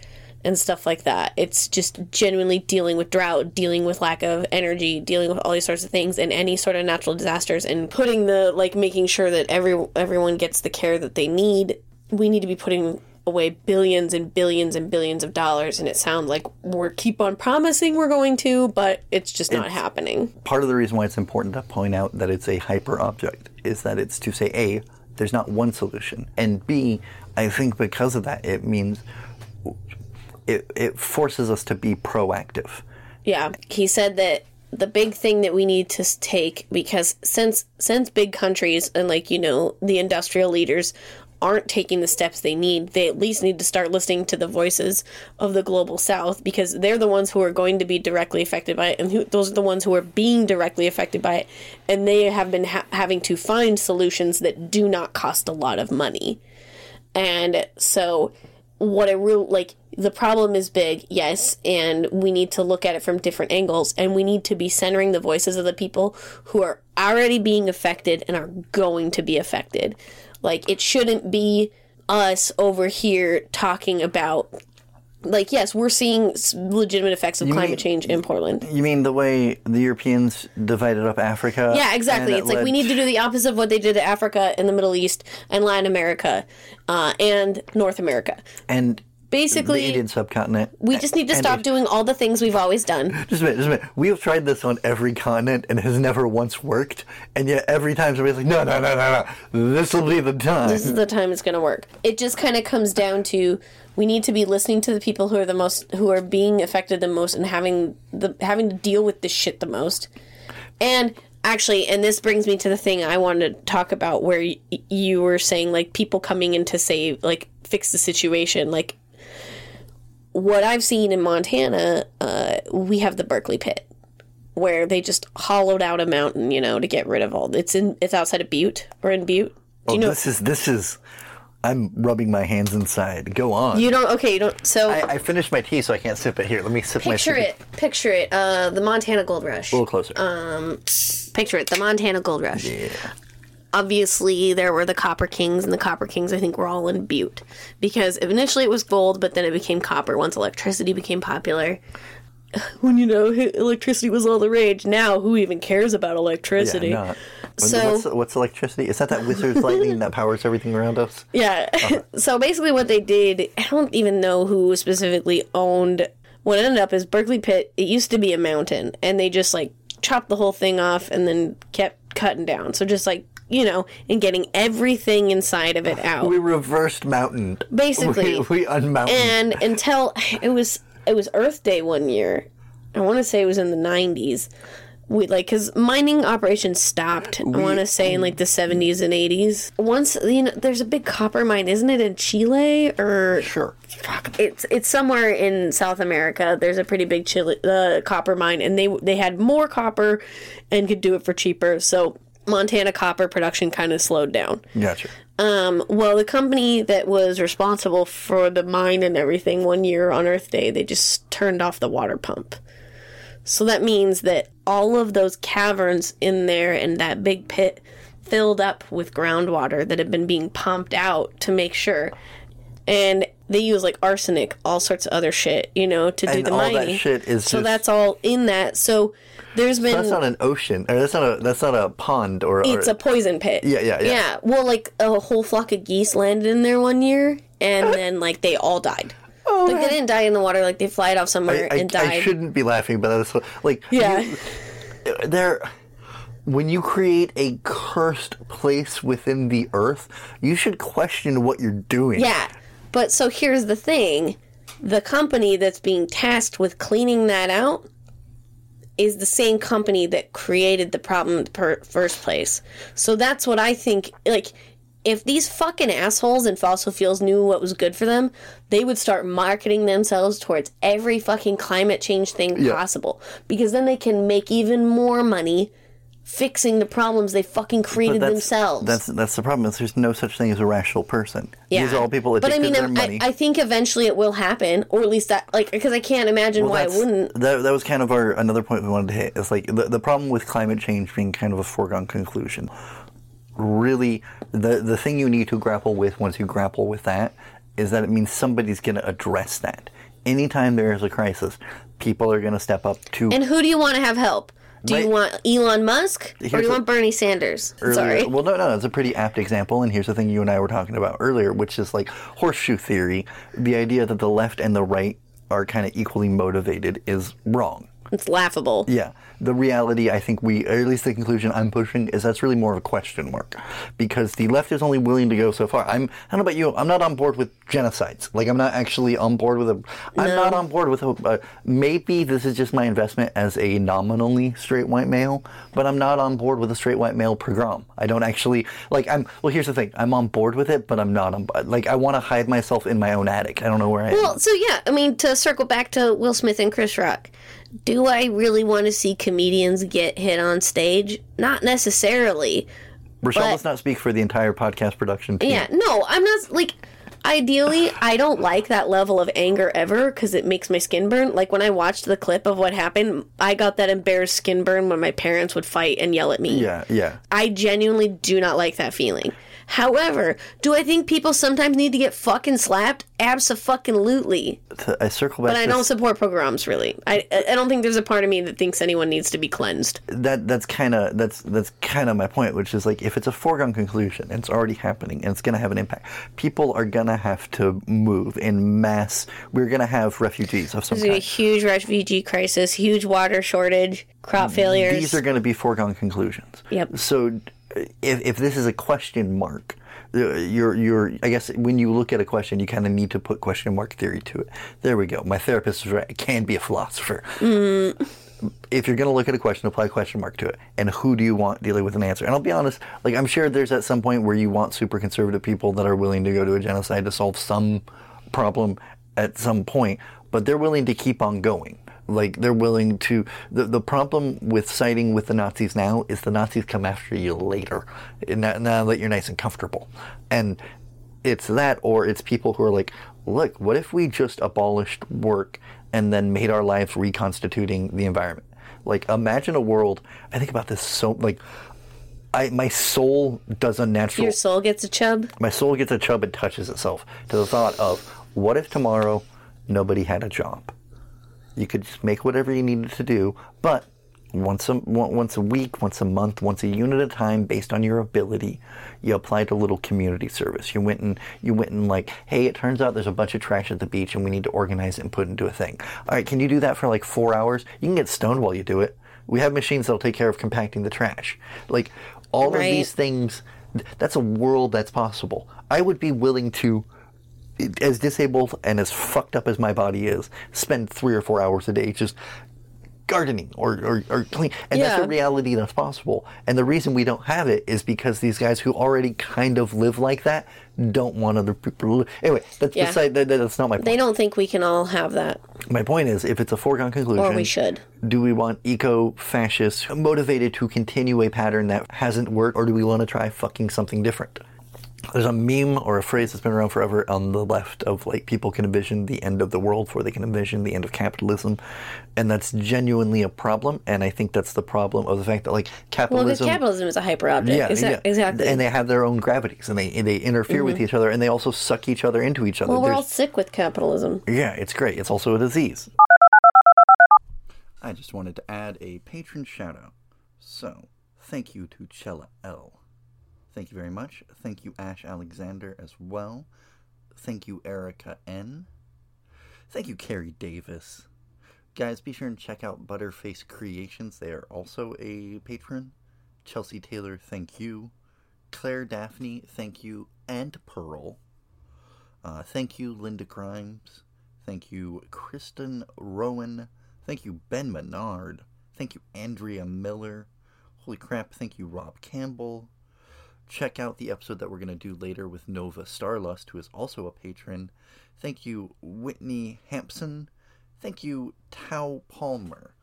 and stuff like that. It's just genuinely dealing with drought, dealing with lack of energy, dealing with all these sorts of things and any sort of natural disasters and putting the like making sure that every everyone gets the care that they need. We need to be putting away billions and billions and billions of dollars and it sounds like we're keep on promising we're going to but it's just not happening part of the reason why it's important to point out that it's a hyper object is that it's to say a there's not one solution and b i think because of that it means it, it forces us to be proactive. Yeah. He said that the big thing that we need to take because since since big countries and like you know the industrial leaders aren't taking the steps they need they at least need to start listening to the voices of the global south because they're the ones who are going to be directly affected by it and who, those are the ones who are being directly affected by it. And they have been ha- having to find solutions that do not cost a lot of money. And so what I real like the problem is big, yes, and we need to look at it from different angles and we need to be centering the voices of the people who are already being affected and are going to be affected. Like it shouldn't be us over here talking about like yes, we're seeing legitimate effects of climate mean- change in Portland. you mean the way the europeans divided up africa Yeah, exactly. and it It's like we need to do the opposite of what they did to Africa and the Middle East and Latin America uh, and North America. and Basically, the indian subcontinent We just need to and stop doing all the things we've always done. Just a minute, just a minute. We have tried this on every continent and it has never once worked. And yet every time somebody's like, no, no, no, no, no. This will be the time. This is the time it's going to work. It just kind of comes down to we need to be listening to the people who are the most who are being affected the most and having the having to deal with this shit the most. And actually, and this brings me to the thing I wanted to talk about where y- you were saying like people coming in to save like fix the situation like what I've seen in Montana, uh, we have the Berkeley pit, where they just hollowed out a mountain, you know, to get rid of all. It's in. It's outside of Butte or in Butte. Do oh, you know? this is, this is, I'm rubbing my hands inside. Go on. You don't. Okay, you don't. So I, I finished my tea, so I can't sip it. Here, let me sip my picture it. Picture it. Uh, the Montana Gold Rush. A little closer. Uh, Picture it. The Montana Gold Rush. yeah. Obviously there were the Copper Kings, and the Copper Kings I think were all in Butte because initially it was gold, but then it became copper once electricity became popular. When you know electricity was all the rage, now who even cares about electricity? Yeah, not. So- what's, what's electricity? Is that that wizard's lightning that powers everything around us? Yeah. Uh-huh. so basically, what they did, I don't even know who specifically owned. What ended up is Berkeley Pit. It used to be a mountain, and they just like chopped the whole thing off and then kept cutting down. So just like you know, and getting everything inside of it out. We reversed mountain. Basically. we, we unmountained. and until it was it was Earth Day one year. I want to say it was in the nineties. We like because mining operations stopped. I want to say in like the seventies and eighties. Once you know, there's a big copper mine, isn't it in Chile or sure. fuck? It's it's somewhere in South America. There's a pretty big Chile uh, copper mine, and they they had more copper and could do it for cheaper. So Montana copper production kind of slowed down. Gotcha. Um, well, the company that was responsible for the mine and everything one year on Earth Day, they just turned off the water pump. So that means that all of those caverns in there and that big pit filled up with groundwater that had been being pumped out to make sure. And they use like arsenic, all sorts of other shit, you know, to do And the all that mining. shit is so just- that's all in that. So there's been That's not an ocean. Or that's not a. That's not a pond. Or, or it's a poison pit. Yeah, yeah, yeah. Yeah. Well, like a whole flock of geese landed in there one year, and then like they all died. Oh, like they didn't die in the water. Like they flied off somewhere I, and died. I shouldn't be laughing, but that's like Yeah. you- there. When you create a cursed place within the earth, you should question what you're doing. yeah. But so here's the thing: the company that's being tasked with cleaning that out is the same company that created the problem in the per- first place. So that's what I think. Like, if these fucking assholes in fossil fuels knew what was good for them, they would start marketing themselves towards every fucking climate change thing Yeah. possible. Because then they can make even more money fixing the problems they fucking created that's, themselves. That's that's the problem. Is there's no such thing as a rational person. Yeah. These are all people but addicted I mean, to their I'm- money. I, I think eventually it will happen, or at least that, like, because I can't imagine Well, why it wouldn't. That, that was kind of our another point we wanted to hit. It's like the, the problem with climate change being kind of a foregone conclusion. Really, the the thing you need to grapple with once you grapple with that is that it means somebody's going to address that. Anytime there is a crisis, people are going to step up to And who do you want to have help? Do you want Elon Musk or do you a- want Bernie Sanders? earlier. Sorry. Well, no, no, it's a pretty apt example. And here's the thing you and I were talking about earlier, which is like horseshoe theory. The idea that the left and the right are kind of equally motivated is wrong. It's laughable. Yeah. The reality, I think we, or at least the conclusion I'm pushing, is that's really more of a question mark. Because the left is only willing to go so far. I'm, I don't know about you, I'm not on board with genocides. Like, I'm not actually on board with a, I'm not on board with a, uh, maybe this is just my investment as a nominally straight white male, but I'm not on board with a straight white male pogrom. I don't actually, like, I'm, well, here's the thing. I'm on board with it, but I'm not on, like, I want to hide myself in my own attic. I don't know where I am. Well, so yeah, I mean, to circle back to Will Smith and Chris Rock, do I really want to see comedians get hit on stage? Not necessarily. Rochelle but- does not speak for the entire podcast production team. Yeah, no, I'm not like. Ideally, I don't like that level of anger ever because it makes my skin burn. Like when I watched the clip of what happened, I got that embarrassed skin burn when my parents would fight and yell at me. Yeah, yeah. I genuinely do not like that feeling. However, do I think people sometimes need to get fucking slapped? Absolutely. I circle back. But I don't support pogroms really. I I don't think there's a part of me that thinks anyone needs to be cleansed. that that's kind of that's that's kind of my point, which is like if it's a foregone conclusion and it's already happening and it's going to have an impact, people are going to have to move in mass. We're going to have refugees of some There's a kind. huge refugee crisis, huge water shortage, crop failures. These are going to be foregone conclusions. Yep. So if if this is a question mark. You're, you're, I guess when you look at a question, you kind of need to put question mark theory to it. There we go. My therapist is right. I can be a philosopher. Mm. if you're going to look at a question, apply a question mark to it. And who do you want dealing with an answer? And I'll be honest, like I'm sure there's at some point where you want super conservative people that are willing to go to a genocide to solve some problem at some point, but they're willing to keep on going. Like they're willing to. The the problem with siding with the Nazis now is the Nazis come after you later, now, now that you're nice and comfortable, and it's that or it's people who are like, look, what if we just abolished work and then made our lives reconstituting the environment? Like imagine a world. I think about this so like. I, my soul does a natural. Your soul gets a chub. My soul gets a chub and touches itself to the thought of what if tomorrow nobody had a job? You could just make whatever you needed to do, but once a once a week, once a month, once a unit at a time, based on your ability, you applied a little community service. You went and you went and like, hey, it turns out there's a bunch of trash at the beach, and we need to organize it and put it into a thing. All right, can you do that for like four hours? You can get stoned while you do it. We have machines that'll take care of compacting the trash. Like all Right. of these things. That's a world that's possible. I would be willing to as disabled and as fucked up as my body is, spend three or four hours a day just gardening or, or, or clean. And that's a reality that's possible. And the reason we don't have it is because these guys who already kind of live like that don't want other people to live. Anyway, that's Yeah. beside, that, that's not my point. They don't think we can all have that, My point is, if it's a foregone conclusion, or we should. do we want eco-fascists motivated to continue a pattern that hasn't worked, or do we want to try fucking something different? There's a meme or a phrase that's been around forever on the left of like people can envision the end of the world before they can envision the end of capitalism, and that's genuinely a problem. And I think that's the problem of the fact that like Well, because capitalism. capitalism is a hyper object. yeah, Exa- yeah. exactly. Mm-hmm. And they have their own gravities, and they and they interfere with each other, and they also suck each other into each other. well, we're There's- all sick with capitalism. yeah, it's great. It's also a disease. I just wanted to add a patron shout out. So, thank you to Chella L. Thank you very much. Thank you, Ash Alexander, as well. Thank you, Erica N. Thank you, Carrie Davis. Guys, be sure and check out Butterface Creations. They are also a patron. Chelsea Taylor, thank you. Claire Daphne, thank you. And Pearl. Uh, thank you, Linda Grimes. Thank you, Kristen Rowan. Thank you, Ben Menard. Thank you, Andrea Miller. Holy crap, thank you, Rob Campbell. Check out the episode that we're going to do later with Nova Starlust, who is also a patron. Thank you, Whitney Hampson. Thank you, Tao Palmer.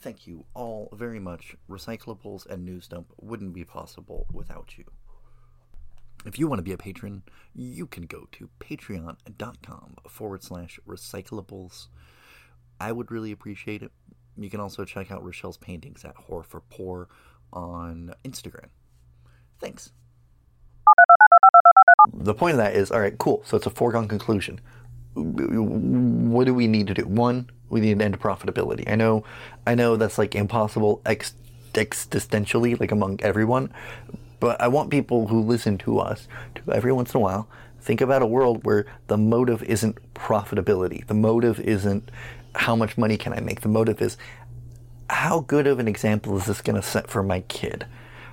Thank you all very much. Recyclables and News Dump wouldn't be possible without you. If you want to be a patron, you can go to patreon.com forward slash recyclables. I would really appreciate it. You can also check out Rochelle's paintings at Whore for Pour on Instagram. Thanks. the point of that is all right cool so it's a foregone conclusion what do we need to do? One, we need an end to profitability. I know, I know that's like impossible ex- existentially, like among everyone, but I want people who listen to us to every once in a while think about a world where the motive isn't profitability. The motive isn't how much money can I make. The motive is how good of an example is this going to set for my kid?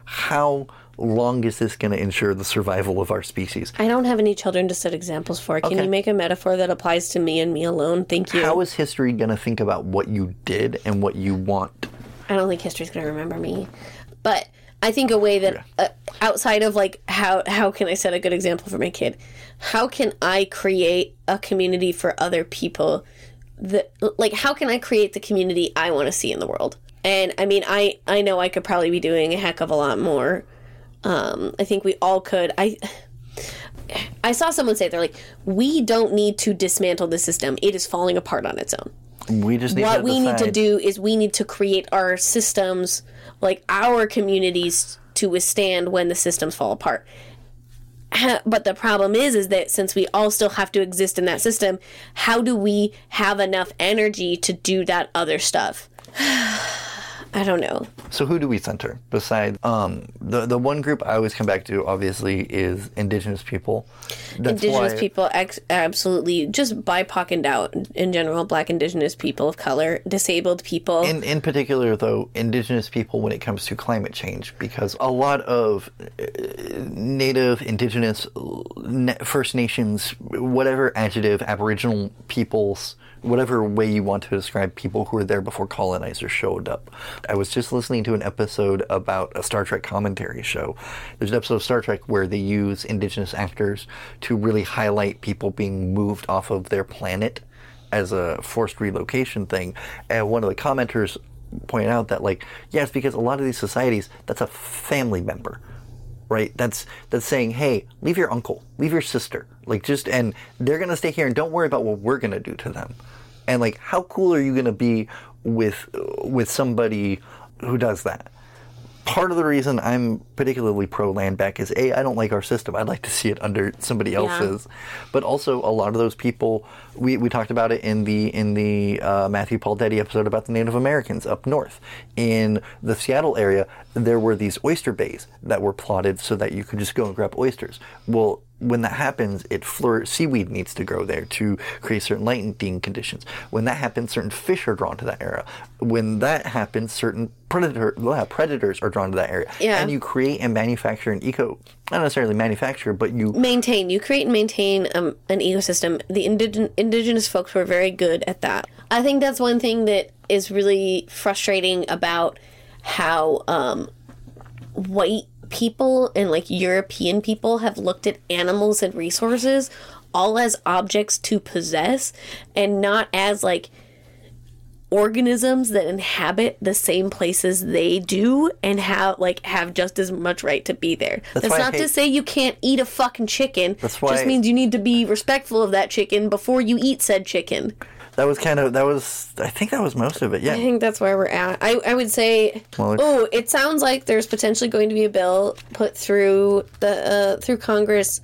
How long is this going to ensure the survival of our species? I don't have any children to set examples for. Can Okay. you make a metaphor that applies to me and me alone? Thank you. How is history going to think about what you did and what you want? I don't think history's going to remember me. But I think a way that uh, outside of like how how can I set a good example for my kid? How can I create a community for other people that like how can I create the community I want to see in the world? And I mean, I I know I could probably be doing a heck of a lot more. Um, I think we all could. I I saw someone say they're like, we don't need to dismantle the system. It is falling apart on its own We just need what we need to do is we need to create our systems like our communities to withstand when the systems fall apart but the problem is is that since we all still have to exist in that system how do we have enough energy to do that other stuff i don't know So who do we center besides um, the the one group I always come back to? Obviously, is Indigenous people. That's indigenous people ex- absolutely just bipoc and out in general black indigenous people of color disabled people In, in particular, though, indigenous people when it comes to climate change, because a lot of uh, native, indigenous, First Nations, whatever adjective, Aboriginal peoples, whatever way you want to describe people who were there before colonizers showed up. I was just listening to an episode about a Star Trek commentary show. There's an episode of Star Trek where they use indigenous actors to really highlight people being moved off of their planet as a forced relocation thing. And one of the commenters pointed out that, like, yes, because a lot of these societies, that's a family member, right? That's that's saying, hey, leave your uncle, leave your sister, like, just and they're gonna stay here and don't worry about what we're gonna do to them. And like, how cool are you gonna be with with somebody who does that? Part of the reason I'm particularly pro land back is a I don't like our system. I'd like to see it under somebody else's. But also a lot of those people we, we talked about it in the in the uh, Matthew Paul Detty episode about the Native Americans up north in the Seattle area. There were these oyster bays that were plotted so that you could just go and grab oysters. Well. When that happens, it flour seaweed needs to grow there to create certain lighting conditions. When that happens, certain fish are drawn to that area. When that happens, certain predator yeah, predators are drawn to that area. Yeah. And you create and manufacture an eco, not necessarily manufacture, but you maintain you create and maintain um, an ecosystem the indigen- indigenous folks were very good at that i think that's one thing that is really frustrating about how um, white people and like european people have looked at animals and resources all as objects to possess and not as like organisms that inhabit the same places they do and have like have just as much right to be there. That's, I not to say you can't eat a fucking chicken. That's why- just means you need to be respectful of that chicken before you eat said chicken. That was kind of that was I think that was most of it. Yeah. I think that's where we're at. I, I would say, Well, oh, it sounds like there's potentially going to be a bill put through the uh, through Congress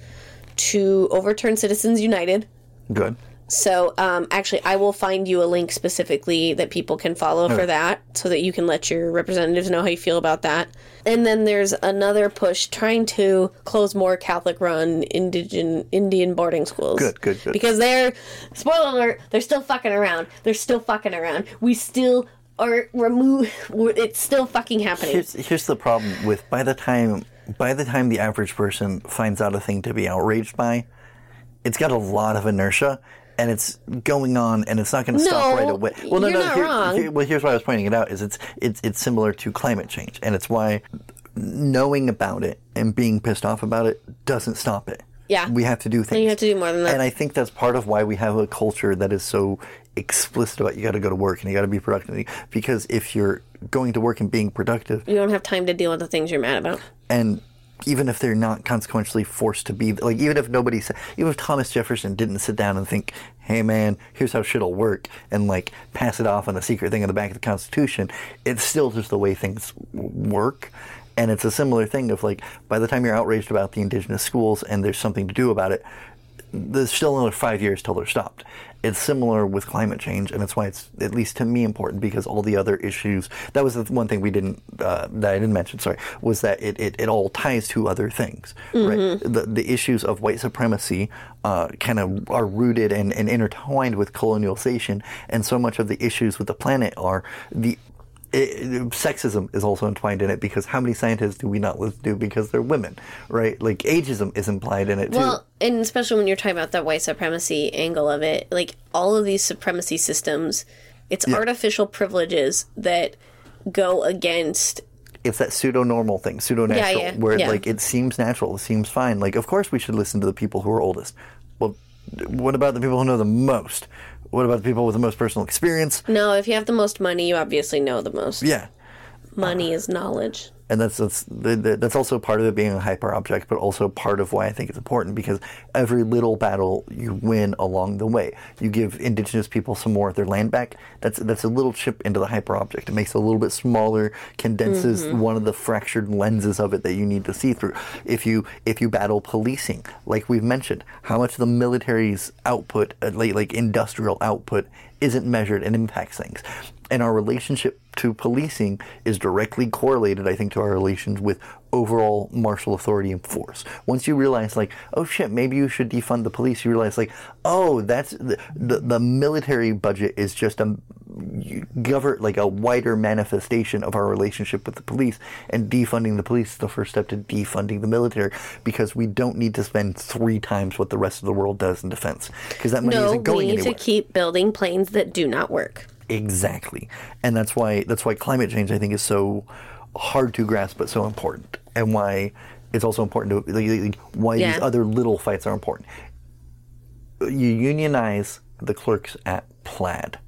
to overturn Citizens United. Good. So, um, actually, I will find you a link specifically that people can follow for that so that you can let your representatives know how you feel about that. And then there's another push trying to close more Catholic run indigen, Indian boarding schools. Good, good, good. Because they're, spoiler alert, they're still fucking around. They're still fucking around. We still are remove. It's still fucking happening. Here's here's the problem with by the time by the time the average person finds out a thing to be outraged by, it's got a lot of inertia and it's going on and it's not going to stop No, right away. Well, no, you're no. not here- wrong. here- well, here's why I was pointing it out: is it's it's it's similar to climate change, and it's why knowing about it and being pissed off about it doesn't stop it. Yeah. we have to do things. And you have to do more than that. And I think that's part of why we have a culture that is so explicit about you got to go to work and you got to be productive. Because if you're going to work and being productive, you don't have time to deal with the things you're mad about. and even if they're not consequentially forced to be like even if nobody said even if thomas jefferson didn't sit down and think hey man here's how shit'll work and like pass it off on a secret thing in the back of the constitution it's still just the way things work. And it's a similar thing of like by the time you're outraged about the indigenous schools and there's something to do about it there's still another five years till they're stopped. It's similar with climate change, and that's why it's at least to me important because all the other issues. That was the one thing we didn't uh, that I didn't mention. Sorry, was that it, it, it all ties to other things, right? The the issues of white supremacy uh, kind of are rooted and, and intertwined with colonialization, and so much of the issues with the planet are the it, sexism is also entwined in it because how many scientists do we not listen to because they're women, right? Like ageism is implied in it too. Well, and especially when you're talking about the white supremacy angle of it, like all of these supremacy systems, it's artificial privileges that go against. it's that pseudo normal thing, pseudo natural, yeah, where yeah. like it seems natural, it seems fine. Like, of course, we should listen to the people who are oldest. Well, what about the people who know the most? What about the people with the most personal experience? No, if you have the most money, you obviously know the most. Yeah, Money is knowledge. And that's that's that's also part of it being a hyper object, but also part of why I think it's important because every little battle you win along the way, you give indigenous people some more of their land back. That's that's a little chip into the hyper object. It makes it a little bit smaller, condenses one of the fractured lenses of it that you need to see through. If you if you battle policing, like we've mentioned, how much the military's output, uh, like like industrial output, isn't measured and impacts things. And our relationship to policing is directly correlated, I think, to our relations with overall martial authority and force. Once you realize, like, oh shit, maybe you should defund the police, you realize, like, oh, that's the, the, the military budget is just a govern like a wider manifestation of our relationship with the police and defunding the police is the first step to defunding the military because we don't need to spend three times what the rest of the world does in defense because that money No, isn't going we need anywhere to keep building planes that do not work. Exactly, and that's why that's why climate change I think is so hard to grasp but so important, and why it's also important to like, like, why these other little fights are important. You unionize the clerks at Plaid.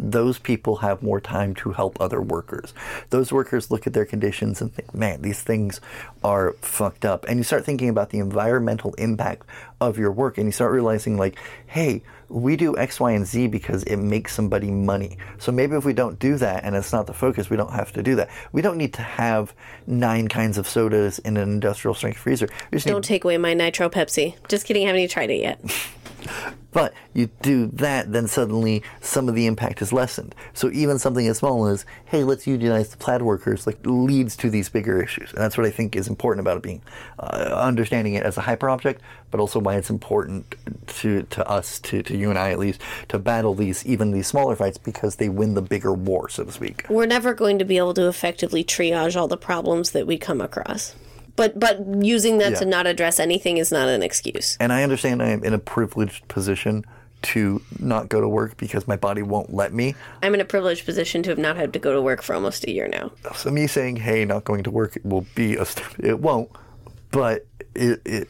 Those people have more time to help other workers. Those workers look at their conditions and think, man, these things are fucked up. And you start thinking about the environmental impact of your work and you start realizing, like, hey, we do X, Y, and Z because it makes somebody money. So maybe if we don't do that and it's not the focus, we don't have to do that. We don't need to have nine kinds of sodas in an industrial strength freezer. Just need Don't take away my Nitro Pepsi. Just kidding, haven't even tried it yet. But you do that, then suddenly some of the impact is lessened. So even something as small as, hey, let's unionize the plaid workers, like leads to these bigger issues. And that's what I think is important about it being uh, understanding it as a hyper object, but also why it's important to, to us, to, to you and I at least, to battle these, even these smaller fights because they win the bigger war, so to speak. We're never going to be able to effectively triage all the problems that we come across. But but using that Yeah. to not address anything is not an excuse. And I understand I am in a privileged position to not go to work because my body won't let me. I'm in a privileged position to have not had to go to work for almost a year now. So me saying, "Hey, not going to work," will be a step. It won't, but it, it.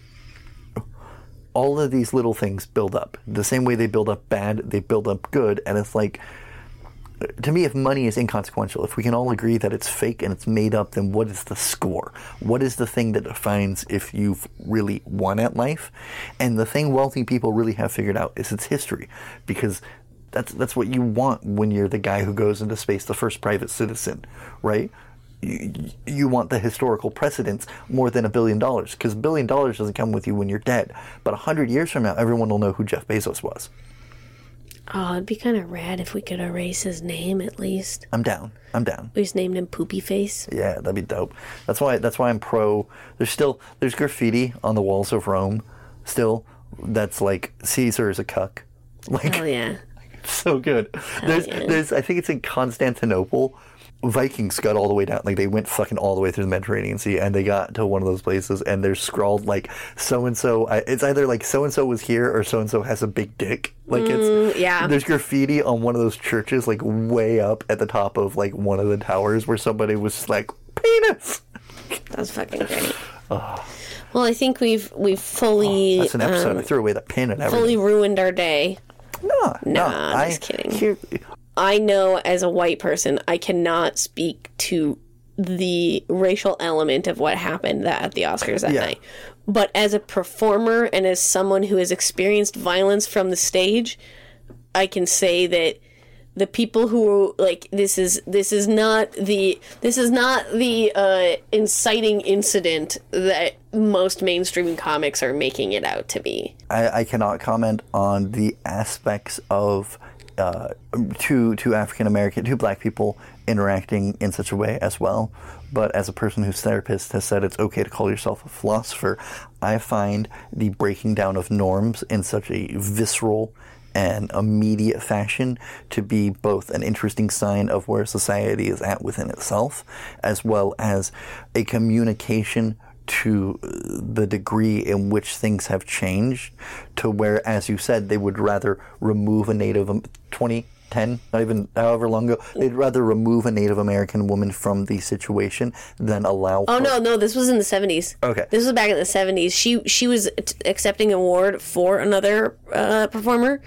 All of these little things build up. The same way they build up bad, they build up good, and it's like. To me, if money is inconsequential, if we can all agree that it's fake and it's made up, then what is the score? What is the thing that defines if you've really won at life? And the thing wealthy people really have figured out is its history, because that's that's what you want when you're the guy who goes into space, the first private citizen, right? You, you want the historical precedence more than a billion dollars because billion dollars doesn't come with you when you're dead. But a hundred years from now, everyone will know who Jeff Bezos was. Oh, it'd be kind of rad if we could erase his name at least. I'm down. I'm down. We just named him Poopy Face. Yeah, that'd be dope. That's why. That's why I'm pro. There's still there's graffiti on the walls of Rome. Still, that's like Caesar is a cuck. Like Oh yeah. so good. There's, yeah. there's, I think it's in Constantinople. Vikings got all the way down, like they went fucking all the way through the Mediterranean Sea, and they got to one of those places, and they're scrawled like so and so. It's either like so and so was here, or so and so has a big dick. Like it's Mm, yeah. There's graffiti on one of those churches, like way up at the top of like one of the towers, where somebody was just like penis. That's fucking great. Well, I think we've we've fully That's an episode. um, I threw away the pin and everything. fully ruined our day. no, no, Nah, I, just kidding. Here, I know as a white person, I cannot speak to the racial element of what happened that, at the Oscars that Yeah. night. But as a performer and as someone who has experienced violence from the stage, I can say that the people who like this is this is not the this is not the uh, inciting incident that most mainstream comics are making it out to be. I, I cannot comment on the aspects of uh, two two African American, two black people interacting in such a way as well. But as a person whose therapist has said it's okay to call yourself a philosopher, I find the breaking down of norms in such a visceral and immediate fashion to be both an interesting sign of where society is at within itself, as well as a communication to the degree in which things have changed to where, as you said, they would rather remove a Native 20, 10, not even however long ago, they'd rather remove a Native American woman from the situation than allow. Oh her- no, no, this was in the seventies. Okay. this was back in the seventies. She she was t- accepting an award for another uh, performer,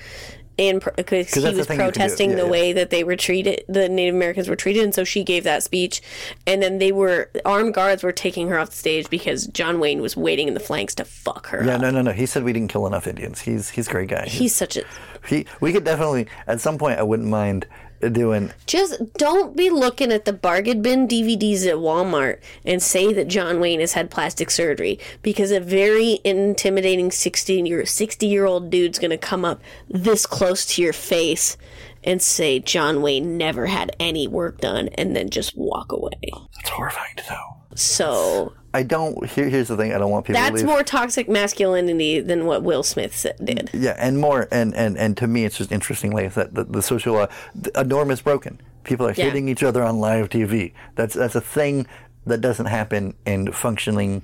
and because he the was thing you can do. protesting Yeah, the yeah. way that they were treated, the Native Americans were treated, and so she gave that speech, and then they were armed guards were taking her off the stage because John Wayne was waiting in the flanks to fuck her. Yeah, up. no, no, no. He said we didn't kill enough Indians. He's he's a great guy. He's such a he. We could definitely at some point. I wouldn't mind doing. Just don't be looking at the bargain bin DVDs at Walmart and say that John Wayne has had plastic surgery because a very intimidating 16 year 60 year old dude's going to come up this close to your face and say John Wayne never had any work done and then just walk away. That's horrifying to know. So I don't. Here, here's the thing. I don't want people. that's more toxic masculinity than what Will Smith said, did. Yeah, and more, and and and to me, it's just interesting. Like said, the, the social uh, a norm is broken. People are Yeah. hitting each other on live TV. That's that's a thing that doesn't happen in functioning,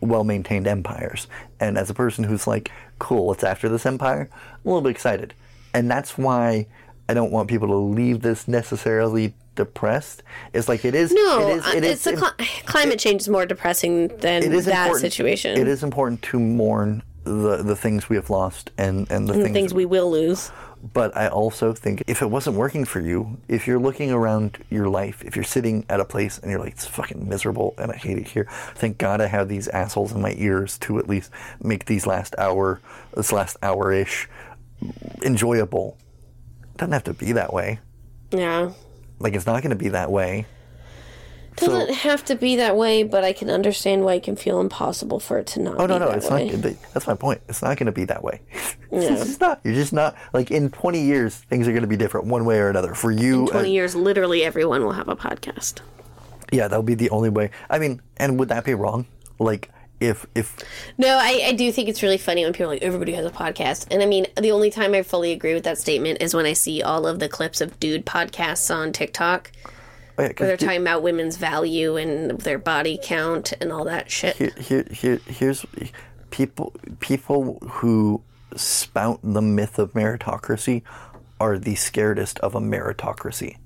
well maintained empires. And as a person who's like, cool, it's after this empire? I'm a little bit excited, and that's why I don't want people to leave this necessarily depressed. It's like it is. No, it is. It uh, is. it's a cli- climate change is more depressing than it is that important. situation. It is important to mourn the the things we have lost and and the the things things we will lose. But I also think if it wasn't working for you, if you're looking around your life, if you're sitting at a place and you're like, it's fucking miserable and I hate it here, thank God I have these assholes in my ears to at least make these last hour, this last hour ish, enjoyable. It doesn't have to be that way. Yeah. Like, it's not going to be that way. Doesn't have to be that way, but I can understand why it can feel impossible for it to not Oh be no, no, that it's way. not. That's my point. It's not going to be that way. it's just not. You're just not. Like in 20 years, things are going to be different one way or another. For you, uh, 20 years, literally everyone will have a podcast. yeah, that'll be the only way. I mean, and would that be wrong? Like if if No, I, I do think it's really funny when people are like, everybody has a podcast. And I mean, the only time I fully agree with that statement is when I see all of the clips of dude podcasts on TikTok oh yeah, where they're talking about women's value and their body count and all that shit. here, here, here, here's people people who spout the myth of meritocracy are the scaredest of a meritocracy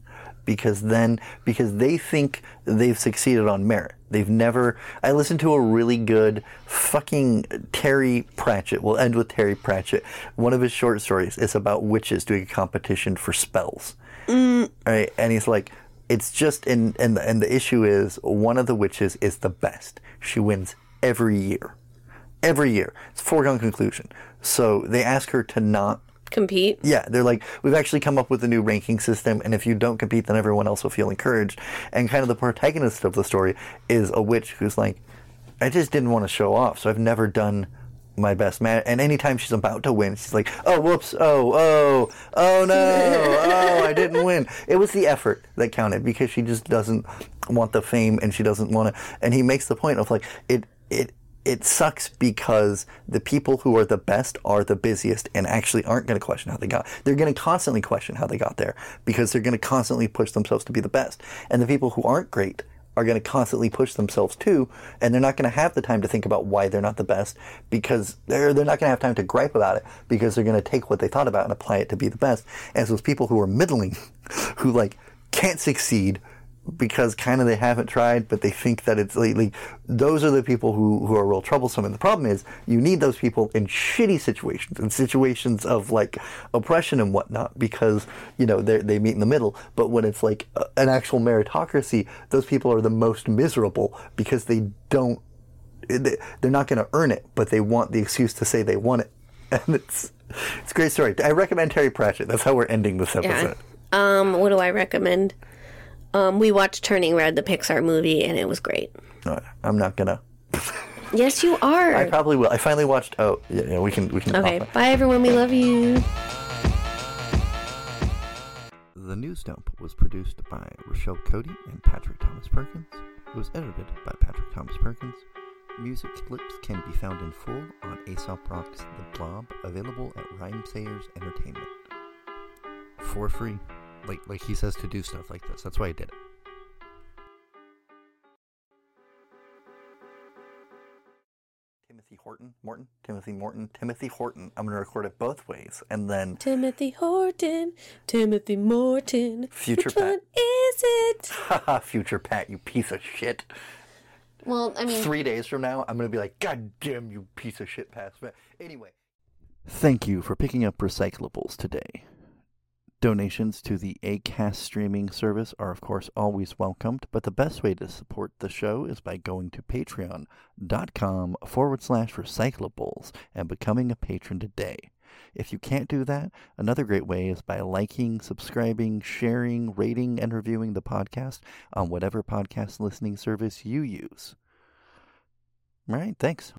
because then because they think they've succeeded on merit they've never i listened to a really good fucking terry pratchett we'll end with terry pratchett one of his short stories is about witches doing a competition for spells mm. right? And he's like, it's just and and the, and the issue is one of the witches is the best. She wins every year, every year. It's a foregone conclusion. So they ask her to not. Compete. Yeah, they're like, we've actually come up with a new ranking system, and if you don't compete, then everyone else will feel encouraged. And kind of the protagonist of the story is a witch who's like, I just didn't want to show off, so I've never done my best man. And anytime she's about to win, she's like, oh, whoops, oh, oh, oh no, oh, I didn't win. It was the effort that counted because she just doesn't want the fame and she doesn't want to. And he makes the point of like, it, it, it sucks because the people who are the best are the busiest and actually aren't going to question how they got. They're going to constantly question how they got there because they're going to constantly push themselves to be the best. And the people who aren't great are going to constantly push themselves too, and they're not going to have the time to think about why they're not the best because they're they're not going to have time to gripe about it because they're going to take what they thought about and apply it to be the best. And those people who are middling, who like can't succeed because kind of they haven't tried, but they think that it's lately. Those are the people who, who are real troublesome. And the problem is, you need those people in shitty situations, in situations of like oppression and whatnot, because you know they they meet in the middle. But when it's like an actual meritocracy, those people are the most miserable because they don't. they- They're not going to earn it, but they want the excuse to say they want it, and it's it's a great story. I recommend Terry Pratchett. That's how we're ending this episode. Yeah. Um, what do I recommend? Um, we watched Turning Red, the Pixar movie, and it was great. No, I'm not gonna. Yes, you are. I probably will. I finally watched. Oh, yeah, yeah we can. We can. okay, bye everyone. We love you. The News Dump was produced by Rochelle Cody and Patrick Thomas Perkins. It was edited by Patrick Thomas Perkins. Music clips can be found in full on Aesop Rock's The Blob, available at Rhymesayers Entertainment. For free. Like like he says to do stuff like this. That's why I did it. Timothy Horton, Morton, Timothy Morton, Timothy Horton. I'm gonna record it both ways, and then Timothy Horton, Timothy Morton. Future Which Pat. one is it? haha, future Pat, you piece of shit. Well, I mean, Three days from now, I'm gonna be like, God damn you, piece of shit, Pat. Smith." Anyway. Thank you for picking up recyclables today. Donations to the ACAST streaming service are, of course, always welcomed, but the best way to support the show is by going to patreon.com forward slash recyclables and becoming a patron today. If you can't do that, another great way is by liking, subscribing, sharing, rating, and reviewing the podcast on whatever podcast listening service you use. All right, thanks.